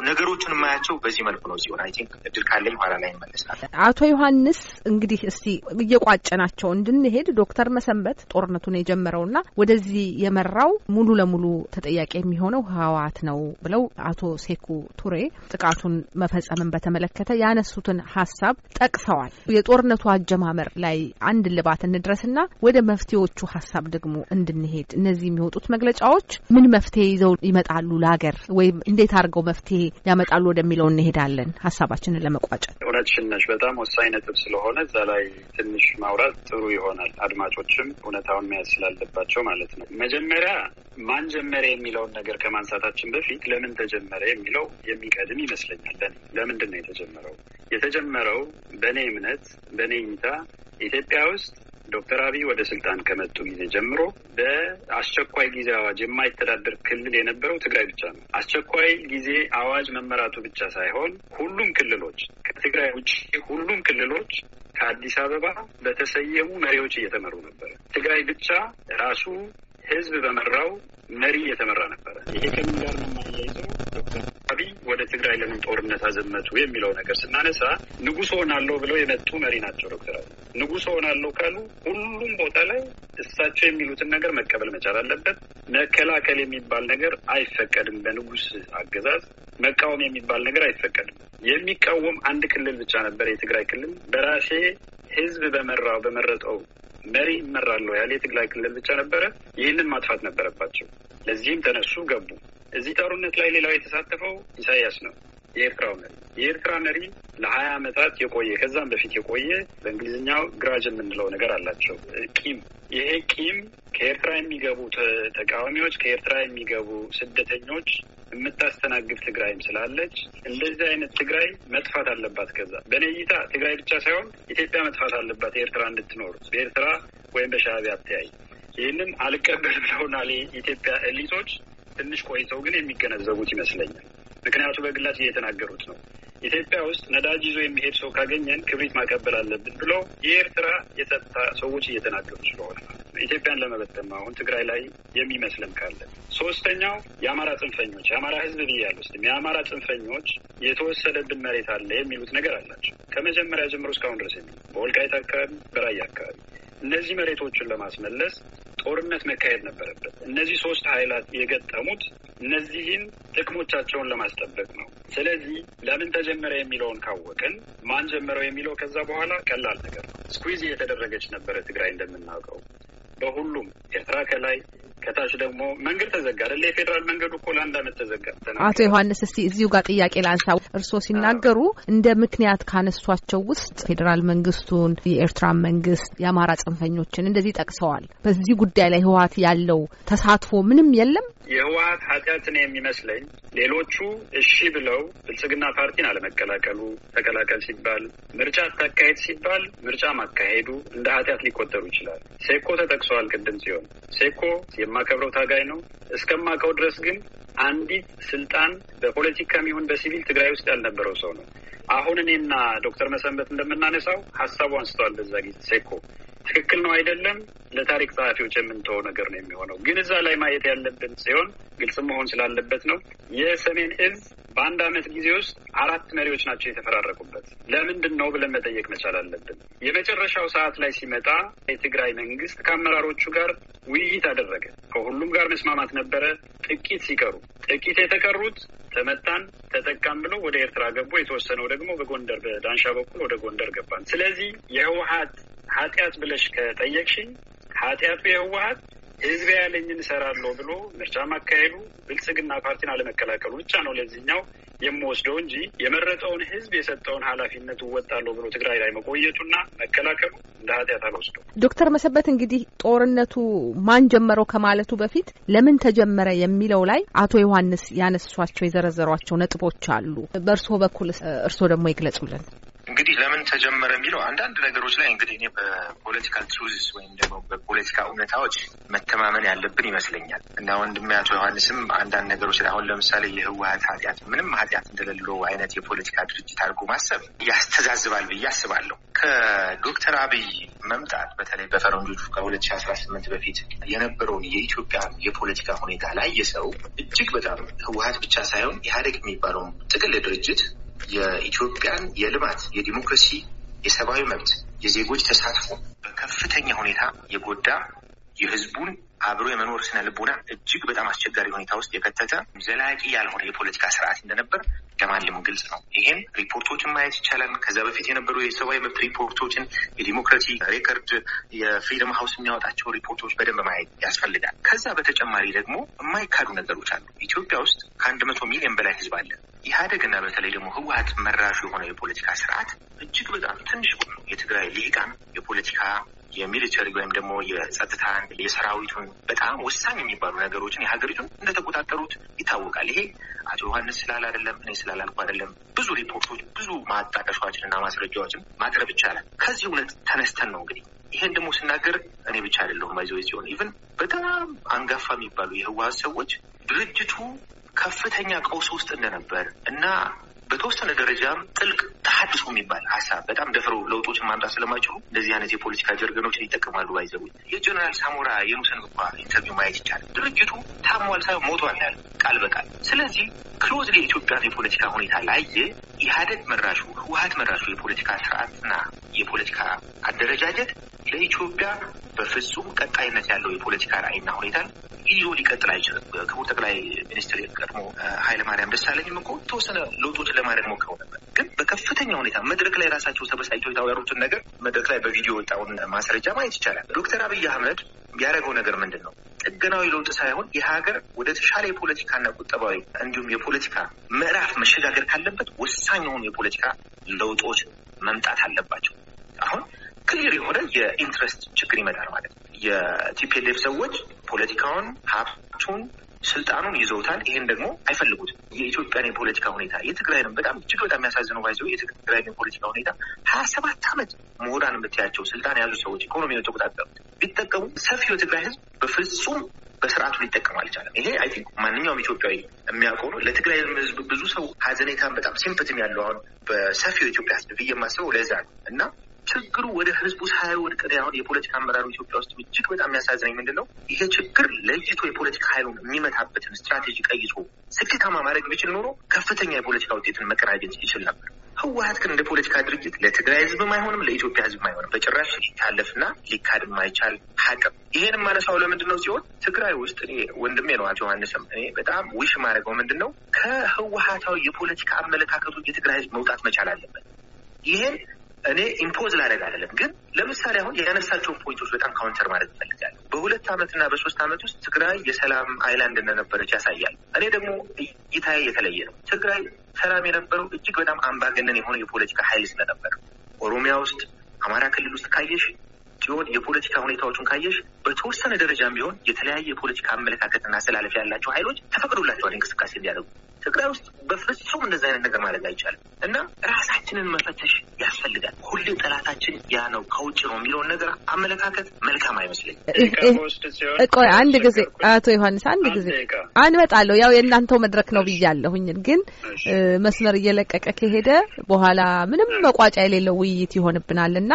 [SPEAKER 5] ነገሮችን የማያቸው በዚህ መልኩ ነው ሲሆን I think እድል ካለኝ ኋላ ላይ ይመለሳል።
[SPEAKER 2] አቶ ዮሐንስ እንግዲህ እስቲ እየቋጨናቸው እንድንሄድ ዶክተር መሰንበት ጦርነቱን የጀመረውና ወደዚህ የመራው ሙሉ ለሙሉ ተጠያቂ የሚሆነው ህወሓት ነው ብለው አቶ ሴኩ ቱሬ ጥቃቱን መፈጸምን በተመለከተ ያነሱትን ሀሳብ ጠቅሰዋል። የጦርነቱ አጀማመር ላይ አንድ ልባት እንድረስና ወደ መፍትሄዎቹ ሀሳብ ደግሞ እንድንሄድ እነዚህ የሚወጡት መግለጫዎች ምን መፍትሄ ይዘው ይመጣሉ ለሀገር ወይም እንዴት አድርገው መፍትሄ ያመጣሉ ወደሚለው እንሄዳለን። ሀሳባችንን ለመቋጨት
[SPEAKER 4] እውነትሽን ነሽ። በጣም ወሳኝ ነጥብ ስለሆነ እዛ ላይ ትንሽ ማውራት ጥሩ ይሆናል። አድማጮችም እውነታውን መያዝ ስላለባቸው ማለት ነው። መጀመሪያ ማን ጀመረ የሚለውን ነገር ከማንሳታችን በፊት ለምን ተጀመረ የሚለው የሚቀድም ይመስለኛል። ለምንድን ነው የተጀመረው? የተጀመረው በእኔ እምነት፣ በእኔ እይታ ኢትዮጵያ ውስጥ ዶክተር አብይ ወደ ስልጣን ከመጡ ጊዜ ጀምሮ በአስቸኳይ ጊዜ አዋጅ የማይተዳደር ክልል የነበረው ትግራይ ብቻ ነው። አስቸኳይ ጊዜ አዋጅ መመራቱ ብቻ ሳይሆን ሁሉም ክልሎች ከትግራይ ውጭ ሁሉም ክልሎች ከአዲስ አበባ በተሰየሙ መሪዎች እየተመሩ ነበረ። ትግራይ ብቻ ራሱ ህዝብ በመራው መሪ እየተመራ ነበረ። ይሄ ከምን ጋር ነው የማያይዘው? ዶክተር አብይ ወደ ትግራይ ለምን ጦርነት አዘመቱ የሚለው ነገር ስናነሳ ንጉሥ ሆናለሁ ብለው የመጡ መሪ ናቸው። ዶክተር አብይ ንጉሥ ሆናለሁ ካሉ ሁሉም ቦታ ላይ እሳቸው የሚሉትን ነገር መቀበል መቻል አለበት። መከላከል የሚባል ነገር አይፈቀድም። በንጉሥ አገዛዝ መቃወም የሚባል ነገር አይፈቀድም። የሚቃወም አንድ ክልል ብቻ ነበር፣ የትግራይ ክልል በራሴ ህዝብ በመራው በመረጠው መሪ ይመራለሁ ያለ የትግራይ ክልል ብቻ ነበረ። ይህንን ማጥፋት ነበረባቸው። ለዚህም ተነሱ፣ ገቡ። እዚህ ጦርነት ላይ ሌላው የተሳተፈው ኢሳያስ ነው፣ የኤርትራው መሪ። የኤርትራ መሪ ለሀያ ዓመታት የቆየ ከዛም በፊት የቆየ በእንግሊዝኛው ግራጅ የምንለው ነገር አላቸው፣ ቂም። ይሄ ቂም ከኤርትራ የሚገቡ ተቃዋሚዎች፣ ከኤርትራ የሚገቡ ስደተኞች የምታስተናግድ ትግራይም ስላለች እንደዚህ አይነት ትግራይ መጥፋት አለባት። ከዛ በእኔ እይታ ትግራይ ብቻ ሳይሆን ኢትዮጵያ መጥፋት አለባት። ኤርትራ እንድትኖር በኤርትራ ወይም በሻዕቢያ አተያይ ይህንን አልቀበል ብለውናል የኢትዮጵያ ኤሊቶች። ትንሽ ቆይተው ግን የሚገነዘቡት ይመስለኛል። ምክንያቱ በግላጭ እየተናገሩት ነው። ኢትዮጵያ ውስጥ ነዳጅ ይዞ የሚሄድ ሰው ካገኘን ክብሪት ማቀበል አለብን ብለው የኤርትራ የጸጥታ ሰዎች እየተናገሩ ስለሆነ ኢትዮጵያን ለመበተን አሁን ትግራይ ላይ የሚመስለን ካለ። ሶስተኛው የአማራ ጽንፈኞች የአማራ ሕዝብ ብያለሁ ስ የአማራ ጽንፈኞች የተወሰደብን መሬት አለ የሚሉት ነገር አላቸው። ከመጀመሪያ ጀምሮ እስካሁን ድረስ የሚ በወልቃይት አካባቢ፣ በራያ አካባቢ እነዚህ መሬቶችን ለማስመለስ ጦርነት መካሄድ ነበረበት። እነዚህ ሶስት ኃይላት የገጠሙት እነዚህን ጥቅሞቻቸውን ለማስጠበቅ ነው። ስለዚህ ለምን ተጀመረ የሚለውን ካወቅን ማን ጀመረው የሚለው ከዛ በኋላ ቀላል ነገር ነው። ስኩዊዝ እየተደረገች ነበረ ትግራይ እንደምናውቀው በሁሉም ኤርትራ ከላይ ከታች ደግሞ መንገድ ተዘጋ አይደለ? የፌዴራል መንገዱ እኮ ለአንድ አመት ተዘጋ።
[SPEAKER 2] አቶ ዮሐንስ እስቲ እዚሁ ጋር ጥያቄ ላንሳ። እርስዎ ሲናገሩ እንደ ምክንያት ካነሷቸው ውስጥ ፌዴራል መንግስቱን፣ የኤርትራ መንግስት፣ የአማራ ጽንፈኞችን እንደዚህ ጠቅሰዋል። በዚህ ጉዳይ ላይ ህወሓት ያለው ተሳትፎ ምንም የለም።
[SPEAKER 4] የህወሓት ኃጢአትን የሚመስለኝ ሌሎቹ እሺ ብለው ብልጽግና ፓርቲን አለመቀላቀሉ፣ ተቀላቀል ሲባል ምርጫ አታካሄድ ሲባል ምርጫ ማካሄዱ እንደ ኃጢአት ሊቆጠሩ ይችላል። ሴኮ ተጠቅሰዋል ቅድም ሲሆን ሴኮ የማከብረው ታጋይ ነው። እስከማውቀው ድረስ ግን አንዲት ስልጣን በፖለቲካም ይሁን በሲቪል ትግራይ ውስጥ ያልነበረው ሰው ነው። አሁን እኔና ዶክተር መሰንበት እንደምናነሳው ሀሳቡ አንስተዋል። በዛ ጊዜ ሴኮ ትክክል ነው አይደለም፣ ለታሪክ ጸሐፊዎች የምንተወው ነገር ነው የሚሆነው። ግን እዛ ላይ ማየት ያለብን ሲሆን ግልጽ መሆን ስላለበት ነው። የሰሜን እዝ በአንድ አመት ጊዜ ውስጥ አራት መሪዎች ናቸው የተፈራረቁበት። ለምንድን ነው ብለን መጠየቅ መቻል አለብን። የመጨረሻው ሰዓት ላይ ሲመጣ የትግራይ መንግስት ከአመራሮቹ ጋር ውይይት አደረገ። ከሁሉም ጋር መስማማት ነበረ። ጥቂት ሲቀሩ ጥቂት የተቀሩት ተመታን፣ ተጠቃም ብለው ወደ ኤርትራ ገቡ። የተወሰነው ደግሞ በጎንደር በዳንሻ በኩል ወደ ጎንደር ገባን። ስለዚህ የህወሀት ኃጢአት ብለሽ ከጠየቅሽኝ ኃጢአቱ የህወሀት ህዝብ ያለኝን እሰራለሁ ብሎ ምርጫ ማካሄዱ ብልጽግና ፓርቲን አለመቀላቀሉ ብቻ ነው ለዚህኛው የምወስደው እንጂ የመረጠውን ህዝብ የሰጠውን ኃላፊነት እወጣለሁ ብሎ ትግራይ ላይ መቆየቱና መከላከሉ እንደ ኃጢአት አልወስደው።
[SPEAKER 2] ዶክተር መሰበት እንግዲህ ጦርነቱ ማን ጀመረው ከማለቱ በፊት ለምን ተጀመረ የሚለው ላይ አቶ ዮሐንስ ያነሷቸው የዘረዘሯቸው ነጥቦች አሉ። በእርስዎ በኩል እርስዎ ደግሞ ይግለጹልን።
[SPEAKER 5] እንግዲህ ለምን ተጀመረ የሚለው አንዳንድ ነገሮች ላይ እንግዲህ እኔ በፖለቲካል ትሩዝስ ወይም ደግሞ በፖለቲካ እውነታዎች መተማመን ያለብን ይመስለኛል እና ወንድሜ አቶ ዮሐንስም አንዳንድ ነገሮች ላይ አሁን ለምሳሌ የህወሀት ኃጢአት ምንም ኃጢአት እንደሌለው አይነት የፖለቲካ ድርጅት አድርጎ ማሰብ ያስተዛዝባል ብዬ አስባለሁ። ከዶክተር አብይ መምጣት በተለይ በፈረንጆቹ ከሁለት ሺ አስራ ስምንት በፊት የነበረውን የኢትዮጵያ የፖለቲካ ሁኔታ ላይ የሰው እጅግ በጣም ህወሀት ብቻ ሳይሆን ኢህአዴግ የሚባለውን ጥቅል ድርጅት የኢትዮጵያን የልማት፣ የዲሞክራሲ፣ የሰብአዊ መብት፣ የዜጎች ተሳትፎ በከፍተኛ ሁኔታ የጎዳ የህዝቡን አብሮ የመኖር ስነ ልቦና እጅግ በጣም አስቸጋሪ ሁኔታ ውስጥ የከተተ ዘላቂ ያልሆነ የፖለቲካ ስርዓት እንደነበር ለማንም ግልጽ ነው። ይሄን ሪፖርቶችን ማየት ይቻላል። ከዛ በፊት የነበሩ የሰብአዊ መብት ሪፖርቶችን፣ የዲሞክራሲ record፣ የፍሪደም ሀውስ የሚያወጣቸው ሪፖርቶች በደንብ ማየት ያስፈልጋል። ከዛ በተጨማሪ ደግሞ የማይካዱ ነገሮች አሉ። ኢትዮጵያ ውስጥ ከአንድ መቶ ሚሊዮን በላይ ህዝብ አለ። ኢህአዴግ እና በተለይ ደግሞ ህወሀት መራሹ የሆነ የፖለቲካ ስርዓት እጅግ በጣም ትንሽ ነው። የትግራይ ልሂቃን የፖለቲካ የ military ወይም ደግሞ የጸጥታን የሰራዊቱን በጣም ወሳኝ የሚባሉ ነገሮችን የሀገሪቱን እንደተቆጣጠሩት ይታወቃል። ይሄ አቶ ዮሐንስ ስላል አይደለም እኔ ስላላልኩ አይደለም። ብዙ ሪፖርቶች፣ ብዙ ማጣቀሻዎችን እና ማስረጃዎችን ማቅረብ ይቻላል። ከዚህ እውነት ተነስተን ነው እንግዲህ ይሄን ደግሞ ስናገር እኔ ብቻ አይደለሁም። by the way ሲሆን even በጣም አንጋፋ የሚባሉ የህወሀት ሰዎች ድርጅቱ ከፍተኛ ቀውስ ውስጥ እንደነበር እና በተወሰነ ደረጃም ጥልቅ ተሀድሶ የሚባል ሀሳብ በጣም ደፍረው ለውጦችን ማምጣት ስለማይችሉ እንደዚህ አይነት የፖለቲካ jargon ኦችን ይጠቀማሉ። ባይዘቡ የጀነራል ሳሞራ የኑስን እንኳ interview ማየት ይቻላል። ድርጅቱ ታሟል ሳይሆን ሞቷል ያለ ቃል በቃል። ስለዚህ close የኢትዮጵያን የፖለቲካ ሁኔታ ላየ ኢህአዴግ መራሹ ህወሀት መራሹ የፖለቲካ ስርዓትና የፖለቲካ አደረጃጀት ለኢትዮጵያ በፍጹም ቀጣይነት ያለው የፖለቲካ ራዕይና ሁኔታ ይዞ ሊቀጥል አይችልም። ክቡር ጠቅላይ ሚኒስትር ቀድሞ ኃይለማርያም ደሳለኝም እኮ የተወሰነ ለውጦችን ለማድረግ ሞክረው ነበር። ግን በከፍተኛ ሁኔታ መድረክ ላይ ራሳቸው ተበሳጭተው ያወሩትን ነገር መድረክ ላይ በቪዲዮ ወጣውን ማስረጃ ማየት ይቻላል። ዶክተር አብይ አህመድ ያደረገው ነገር ምንድን ነው? ጥገናዊ ለውጥ ሳይሆን የሀገር ወደ ተሻለ የፖለቲካና ቁጠባዊ እንዲሁም የፖለቲካ ምዕራፍ መሸጋገር ካለበት ወሳኝ የሆኑ የፖለቲካ ለውጦች መምጣት አለባቸው። አሁን clear የሆነ የ interest ችግር ይመጣል ማለት ነው። የቲፒኤልኤፍ ሰዎች ፖለቲካውን፣ ሀብቱን፣ ስልጣኑን ይዘውታል። ይህን ደግሞ አይፈልጉትም። የኢትዮጵያን የፖለቲካ ሁኔታ የትግራይንም በጣም እጅግ በጣም የሚያሳዝነው by the way የትግራይ የፖለቲካ ሁኔታ ሀያ ሰባት ዓመት ምሁራን የምትያቸው ስልጣን የያዙ ሰዎች ኢኮኖሚ የተቆጣጠሩት ቢጠቀሙ ሰፊው የትግራይ ህዝብ በፍጹም በስርዓቱ ሊጠቀም አልቻለም። ይሄ I think ማንኛውም ኢትዮጵያዊ የሚያውቀው ነው። ለትግራይ ህዝብ ብዙ ሰው ሀዘኔታን በጣም sympathy ም ያለው አሁን በሰፊው የኢትዮጵያ ህዝብ ብዬ የማስበው ለዛ ነው እና ችግሩ ወደ ህዝቡ ሳይወድቅ አሁን የፖለቲካ አመራሩ ኢትዮጵያ ውስጥ እጅግ በጣም የሚያሳዝነኝ ምንድን ነው ይሄ ችግር ለይቶ የፖለቲካ ኃይሉን የሚመታበትን ስትራቴጂ ቀይሶ ስኬታማ ማድረግ ቢችል ኖሮ ከፍተኛ የፖለቲካ ውጤትን መቀዳጀት ይችል ነበር። ህወሀት ግን እንደ ፖለቲካ ድርጅት ለትግራይ ህዝብም አይሆንም፣ ለኢትዮጵያ ህዝብም አይሆንም። በጭራሽ ሊታለፍና ሊካድ የማይቻል ሀቅም። ይሄን ማነሳው ለምንድን ነው ሲሆን ትግራይ ውስጥ እኔ ወንድሜ ነው አቶ ዮሐንስም እኔ በጣም wish ማድረገው ምንድን ነው ከህወሀታዊ የፖለቲካ አመለካከቱ የትግራይ ህዝብ መውጣት መቻል አለበት። ይሄን እኔ impose ላደርግ አይደለም፣ ግን ለምሳሌ አሁን ያነሳቸውን point ኦች በጣም counter ማድረግ እፈልጋለሁ። በሁለት ዓመትና በሶስት ዓመት ውስጥ ትግራይ የሰላም island እንደነበረች ያሳያል። እኔ ደግሞ እይታዬ የተለየ ነው። ትግራይ ሰላም የነበረው እጅግ በጣም አምባገነን የሆነ የፖለቲካ ኃይል ስለነበር፣ ኦሮሚያ ውስጥ፣ አማራ ክልል ውስጥ ካየሽ ሲሆን የፖለቲካ ሁኔታዎቹን ካየሽ በተወሰነ ደረጃም ቢሆን የተለያየ የፖለቲካ አመለካከትና አስተላለፍ ያላቸው ኃይሎች ተፈቅዶላቸዋል እንቅስቃሴ እንዲያደርጉ። ትግራይ ውስጥ በፍጹም እንደዚህ አይነት ነገር ማድረግ አይቻልም እና ራሳችንን መፈተሽ ያስፈልጋል። ሁሌ ጠላታችን ያ ነው ከውጭ ነው የሚለውን ነገር አመለካከት መልካም አይመስለኝ።
[SPEAKER 2] ቆይ አንድ ጊዜ አቶ ዮሐንስ አንድ ጊዜ አንመጣለሁ። ያው የእናንተው መድረክ ነው ብያለሁኝ፣ ግን መስመር እየለቀቀ ከሄደ በኋላ ምንም መቋጫ የሌለው ውይይት ይሆንብናል እና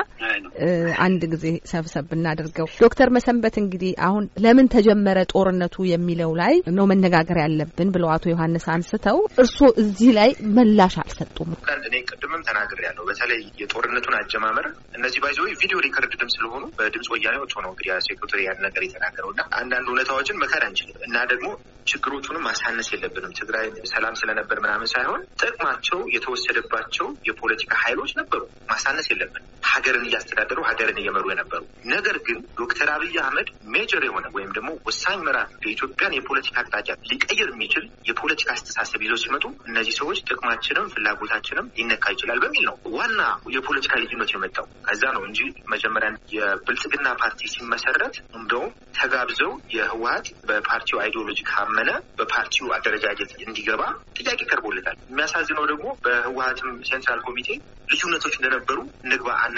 [SPEAKER 2] አንድ ጊዜ ሰብሰብ ብናደርገው። ዶክተር መሰንበት እንግዲህ አሁን ለምን ተጀመረ ጦርነቱ የሚለው ላይ ነው መነጋገር ያለብን ብለው አቶ ዮሐንስ አንስተው እርስዎ እዚህ ላይ ምላሽ አልሰጡም።
[SPEAKER 5] እኔ ቅድምም ተናግሬ ያለው በተለይ የጦርነቱን አጀማመር እነዚህ by the way ቪዲዮ recorded ም ስለሆኑ በድምፅ ወያኔዎች ሆነው እንግዲህ ሴክሬታሪ ያን ነገር የተናገረው እና አንዳንድ እውነታዎችን መካድ አንችልም እና ደግሞ ችግሮቹንም ማሳነስ የለብንም። ትግራይ ሰላም ስለነበር ምናምን ሳይሆን ጥቅማቸው የተወሰደባቸው የፖለቲካ ኃይሎች ነበሩ። ማሳነስ የለብንም። ሀገርን እያስተዳደሩ ሀገርን እየመሩ የነበሩ ነገር ግን ዶክተር አብይ አህመድ major የሆነ ወይም ደግሞ ወሳኝ ምዕራፍ የኢትዮጵያን የፖለቲካ አቅጣጫ ሊቀይር የሚችል የፖለቲካ አስተሳሰብ ይዘው ሲመጡ እነዚህ ሰዎች ጥቅማችንም ፍላጎታችንም ሊነካ ይችላል በሚል ነው ዋና የፖለቲካ ልዩነት የመጣው ከዛ ነው እንጂ መጀመሪያ የብልጽግና ፓርቲ ሲመሰረት እንደውም ተጋብዘው የህወሀት በፓርቲው ideology ካመነ በፓርቲው አደረጃጀት እንዲገባ ጥያቄ ቀርቦለታል። የሚያሳዝነው ደግሞ በህወሀትም central ኮሚቴ ልዩነቶች እንደነበሩ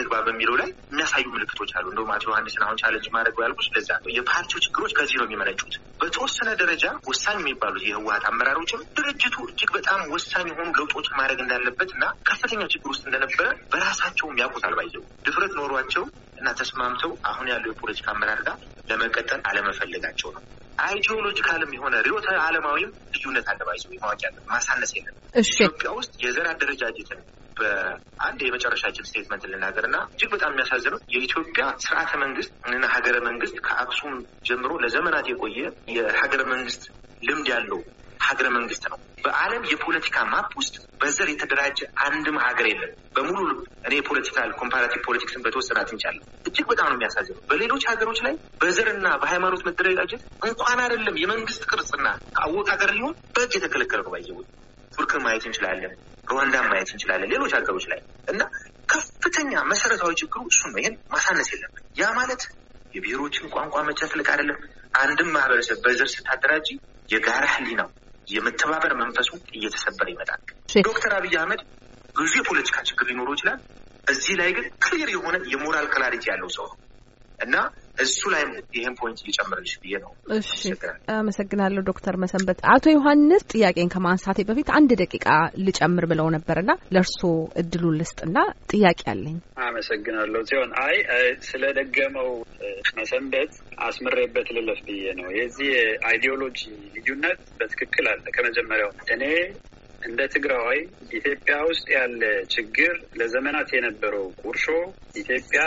[SPEAKER 5] እንግባ በሚለው ላይ የሚያሳዩ ምልክቶች አሉ። እንደውም አቶ ዮሐንስን አሁን challenge ማድረግ ያልኩት ለዛ ነው። የፓርቲው ችግሮች ከዚህ ነው የሚመነጩት። በተወሰነ ደረጃ ወሳኝ የሚባሉት የህወሀት አመራሮችም ድርጅቱ እጅግ በጣም ወሳኝ የሆኑ ለውጦች ማድረግ እንዳለበት እና ከፍተኛ ችግር ውስጥ እንደነበረ በራሳቸውም ያውቁታል። by the way ድፍረት ኖሯቸው እና ተስማምተው አሁን ያለው የፖለቲካ አመራር ጋር ለመቀጠል አለመፈለጋቸው ነው። ideological ም የሆነ ርዕዮተ ዓለማዊም ልዩነት አለ። by the way ማወቅ ያለ ማሳነስ የለም። ኢትዮጵያ ውስጥ የዘር አደረጃጀትን በአንድ የመጨረሻችን statement ልናገር እና እጅግ በጣም የሚያሳዝነው የኢትዮጵያ ስርዓተ መንግስት እና ሀገረ መንግስት ከአክሱም ጀምሮ ለዘመናት የቆየ የሀገረ መንግስት ልምድ ያለው ሀገረ መንግስት ነው። በዓለም የፖለቲካ map ውስጥ በዘር የተደራጀ አንድም ሀገር የለም። በሙሉ እኔ የ political comparative politics ን በተወሰነ አጥንቻለሁ። እጅግ በጣም ነው የሚያሳዝነው። በሌሎች ሀገሮች ላይ በዘርና በሃይማኖት መደራጀት እንኳን አይደለም የመንግስት ቅርጽና አወቃቀር ሊሆን በህግ የተከለከለ ነው። ባየው ቱርክን ማየት እንችላለን፣ ሩዋንዳን ማየት እንችላለን፣ ሌሎች ሀገሮች ላይ እና ከፍተኛ መሰረታዊ ችግሩ እሱን ነው። ይህን ማሳነስ የለብን። ያ ማለት የብሔሮችን ቋንቋ መጨፍለቅ አይደለም። አንድም ማህበረሰብ በዘር ስታደራጅ የጋራ ህሊናው የመተባበር መንፈሱ እየተሰበረ ይመጣል። ዶክተር አብይ አህመድ ብዙ የፖለቲካ ችግር ሊኖረው ይችላል። እዚህ ላይ ግን clear የሆነ የ moral clarity ያለው ሰው ነው እና እሱ ላይም ይህን point ልጨምርልሽ ብዬ ነው።
[SPEAKER 2] እሺ፣ አመሰግናለሁ ዶክተር መሰንበት። አቶ ዮሐንስ ጥያቄን ከማንሳቴ በፊት አንድ ደቂቃ ልጨምር ብለው ነበርና ለእርስዎ እድሉን ልስጥና ጥያቄ አለኝ።
[SPEAKER 4] አመሰግናለሁ ሲሆን አይ ስለደገመው መሰንበት አስምሬበት ልለፍ ብዬ ነው። የዚህ ideology ልዩነት በትክክል አለ ከመጀመሪያው እኔ እንደ ትግራዋይ ኢትዮጵያ ውስጥ ያለ ችግር ለዘመናት የነበረው ቁርሾ ኢትዮጵያ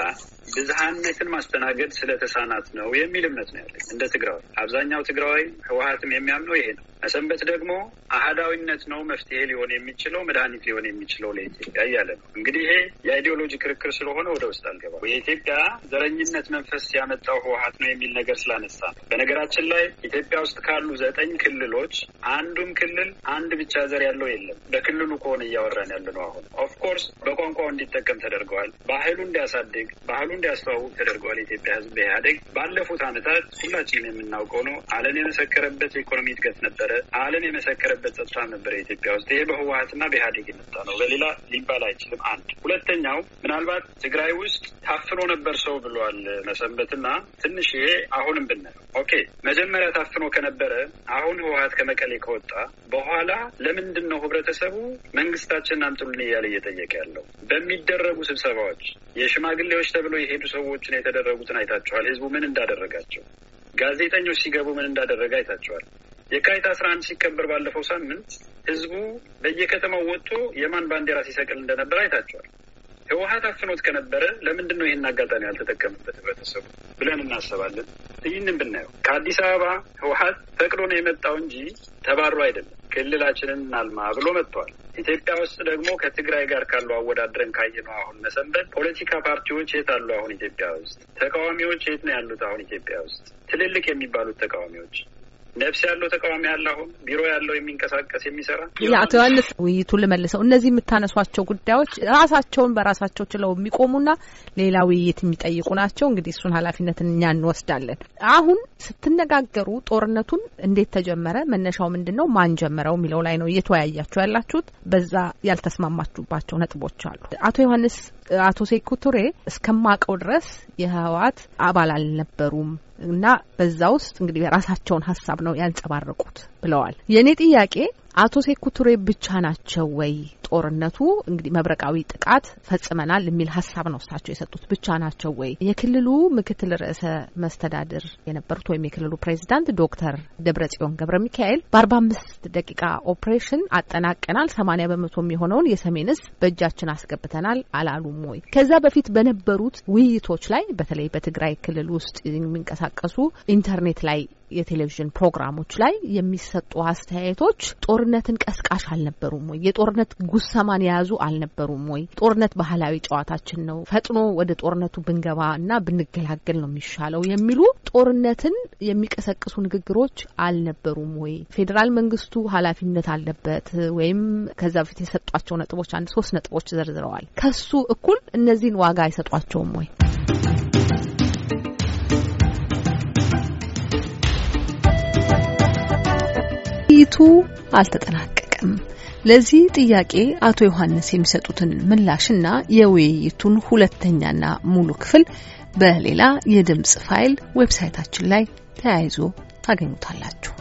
[SPEAKER 4] ብዝሃነትን ማስተናገድ ስለተሳናት ነው የሚል እምነት ነው ያለኝ እንደ ትግራዋይ። አብዛኛው ትግራዋይ ህወሀትም የሚያምነው ይሄ ነው። መሰንበት ደግሞ አህዳዊነት ነው መፍትሄ ሊሆን የሚችለው መድኃኒት ሊሆን የሚችለው ለኢትዮጵያ እያለ ነው። እንግዲህ ይሄ የ ideology ክርክር ስለሆነ ወደ ውስጥ አልገባም። የኢትዮጵያ ዘረኝነት መንፈስ ያመጣው ህወሀት ነው የሚል ነገር ስላነሳ ነው። በነገራችን ላይ ኢትዮጵያ ውስጥ ካሉ ዘጠኝ ክልሎች አንዱም ክልል አንድ ብቻ ዘር ያለው የለም። በክልሉ ከሆነ እያወራን ያለ ነው። አሁን of course በቋንቋው እንዲጠቀም ተደርገዋል። ባህሉ እንዲያሳድግ ባህሉ እንዲያስተዋውቅ ተደርገዋል። የኢትዮጵያ ሕዝብ በኢህአዴግ ባለፉት ዓመታት ሁላችንም የምናውቀው ነው። ዓለም የመሰከረበት የኢኮኖሚ እድገት ነበረ። ዓለም የመሰከረበት ጸጥታ ነበረ ኢትዮጵያ ውስጥ። ይሄ በህወሀትና በኢህአዴግ የመጣ ነው። በሌላ ሊባል አይችልም። አንድ ሁለተኛው ምናልባት ትግራይ ውስጥ ታፍኖ ነበር ሰው ብሏል መሰንበትና ትንሽ ይሄ አሁንም ብናየው okay መጀመሪያ ታፍኖ ከነበረ አሁን ህወሀት ከመቀሌ ከወጣ በኋላ ለምንድን ነው ህብረተሰቡ መንግስታችንን አምጡልን እያለ እየጠየቀ ያለው? በሚደረጉ ስብሰባዎች የሽማግሌዎች ተብሎ የሄዱ ሰዎችን የተደረጉትን አይታችኋል። ህዝቡ ምን እንዳደረጋቸው፣ ጋዜጠኞች ሲገቡ ምን እንዳደረገ አይታችኋል። የካቲት አስራ አንድ ሲከበር ባለፈው ሳምንት ህዝቡ በየከተማው ወጥቶ የማን ባንዲራ ሲሰቅል እንደነበር አይታችኋል። ህወሀት አፍኖት ከነበረ ለምንድን ነው ይህን አጋጣሚ ያልተጠቀምበት ህብረተሰቡ ብለን እናስባለን። ይህንን ብናየው ከአዲስ አበባ ህወሀት ፈቅዶ ነው የመጣው እንጂ ተባሮ አይደለም። ክልላችንን እናልማ ብሎ መጥተዋል። ኢትዮጵያ ውስጥ ደግሞ ከትግራይ ጋር ካለው አወዳድረን ካየነው አሁን መሰንበት ፖለቲካ ፓርቲዎች የት አሉ? አሁን ኢትዮጵያ ውስጥ ተቃዋሚዎች የት ነው ያሉት? አሁን ኢትዮጵያ ውስጥ ትልልቅ የሚባሉት ተቃዋሚዎች ነፍስ ያለው ተቃዋሚ ያለ አሁን ቢሮ ያለው የሚንቀሳቀስ የሚሰራ
[SPEAKER 2] አቶ ዮሐንስ ውይይቱን ልመልሰው። እነዚህ የምታነሷቸው ጉዳዮች ራሳቸውን በራሳቸው ችለው የሚቆሙና ሌላ ውይይት የሚጠይቁ ናቸው። እንግዲህ እሱን ኃላፊነትን እኛ እንወስዳለን። አሁን ስትነጋገሩ ጦርነቱን እንዴት ተጀመረ፣ መነሻው ምንድን ነው፣ ማን ጀመረው የሚለው ላይ ነው እየተወያያችሁ ያላችሁት። በዛ ያልተስማማችሁባቸው ነጥቦች አሉ። አቶ ዮሐንስ አቶ ሴኩ ቱሬ እስከማውቀው ድረስ የህወሓት አባል አልነበሩም እና በዛ ውስጥ እንግዲህ የራሳቸውን ሀሳብ ነው ያንጸባረቁት ብለዋል። የእኔ ጥያቄ አቶ ሴኩ ቱሬ ብቻ ናቸው ወይ ጦርነቱ እንግዲህ መብረቃዊ ጥቃት ፈጽመናል የሚል ሀሳብ ነው እሳቸው የሰጡት ብቻ ናቸው ወይ? የክልሉ ምክትል ርዕሰ መስተዳድር የነበሩት ወይም የክልሉ ፕሬዚዳንት ዶክተር ደብረጽዮን ገብረ ሚካኤል በአርባ አምስት ደቂቃ ኦፕሬሽን አጠናቀናል፣ ሰማኒያ በመቶ የሚሆነውን የሰሜን እዝ በእጃችን አስገብተናል አላሉም ወይ? ከዛ በፊት በነበሩት ውይይቶች ላይ በተለይ በትግራይ ክልል ውስጥ የሚንቀሳቀሱ ኢንተርኔት ላይ የቴሌቪዥን ፕሮግራሞች ላይ የሚሰጡ አስተያየቶች ጦርነትን ቀስቃሽ አልነበሩም ወይ? የጦርነት ጉሰማን የያዙ አልነበሩም ወይ? ጦርነት ባህላዊ ጨዋታችን ነው፣ ፈጥኖ ወደ ጦርነቱ ብንገባ እና ብንገላገል ነው የሚሻለው የሚሉ ጦርነትን የሚቀሰቅሱ ንግግሮች አልነበሩም ወይ? ፌዴራል መንግስቱ ኃላፊነት አለበት ወይም ከዛ በፊት የሰጧቸው ነጥቦች አንድ ሶስት ነጥቦች ዘርዝረዋል። ከሱ እኩል እነዚህን ዋጋ አይሰጧቸውም ወይ? ውይይቱ አልተጠናቀቀም። ለዚህ ጥያቄ አቶ ዮሐንስ የሚሰጡትን ምላሽና የውይይቱን ሁለተኛና ሙሉ ክፍል በሌላ የድምጽ ፋይል ዌብሳይታችን ላይ ተያይዞ ታገኙታላችሁ።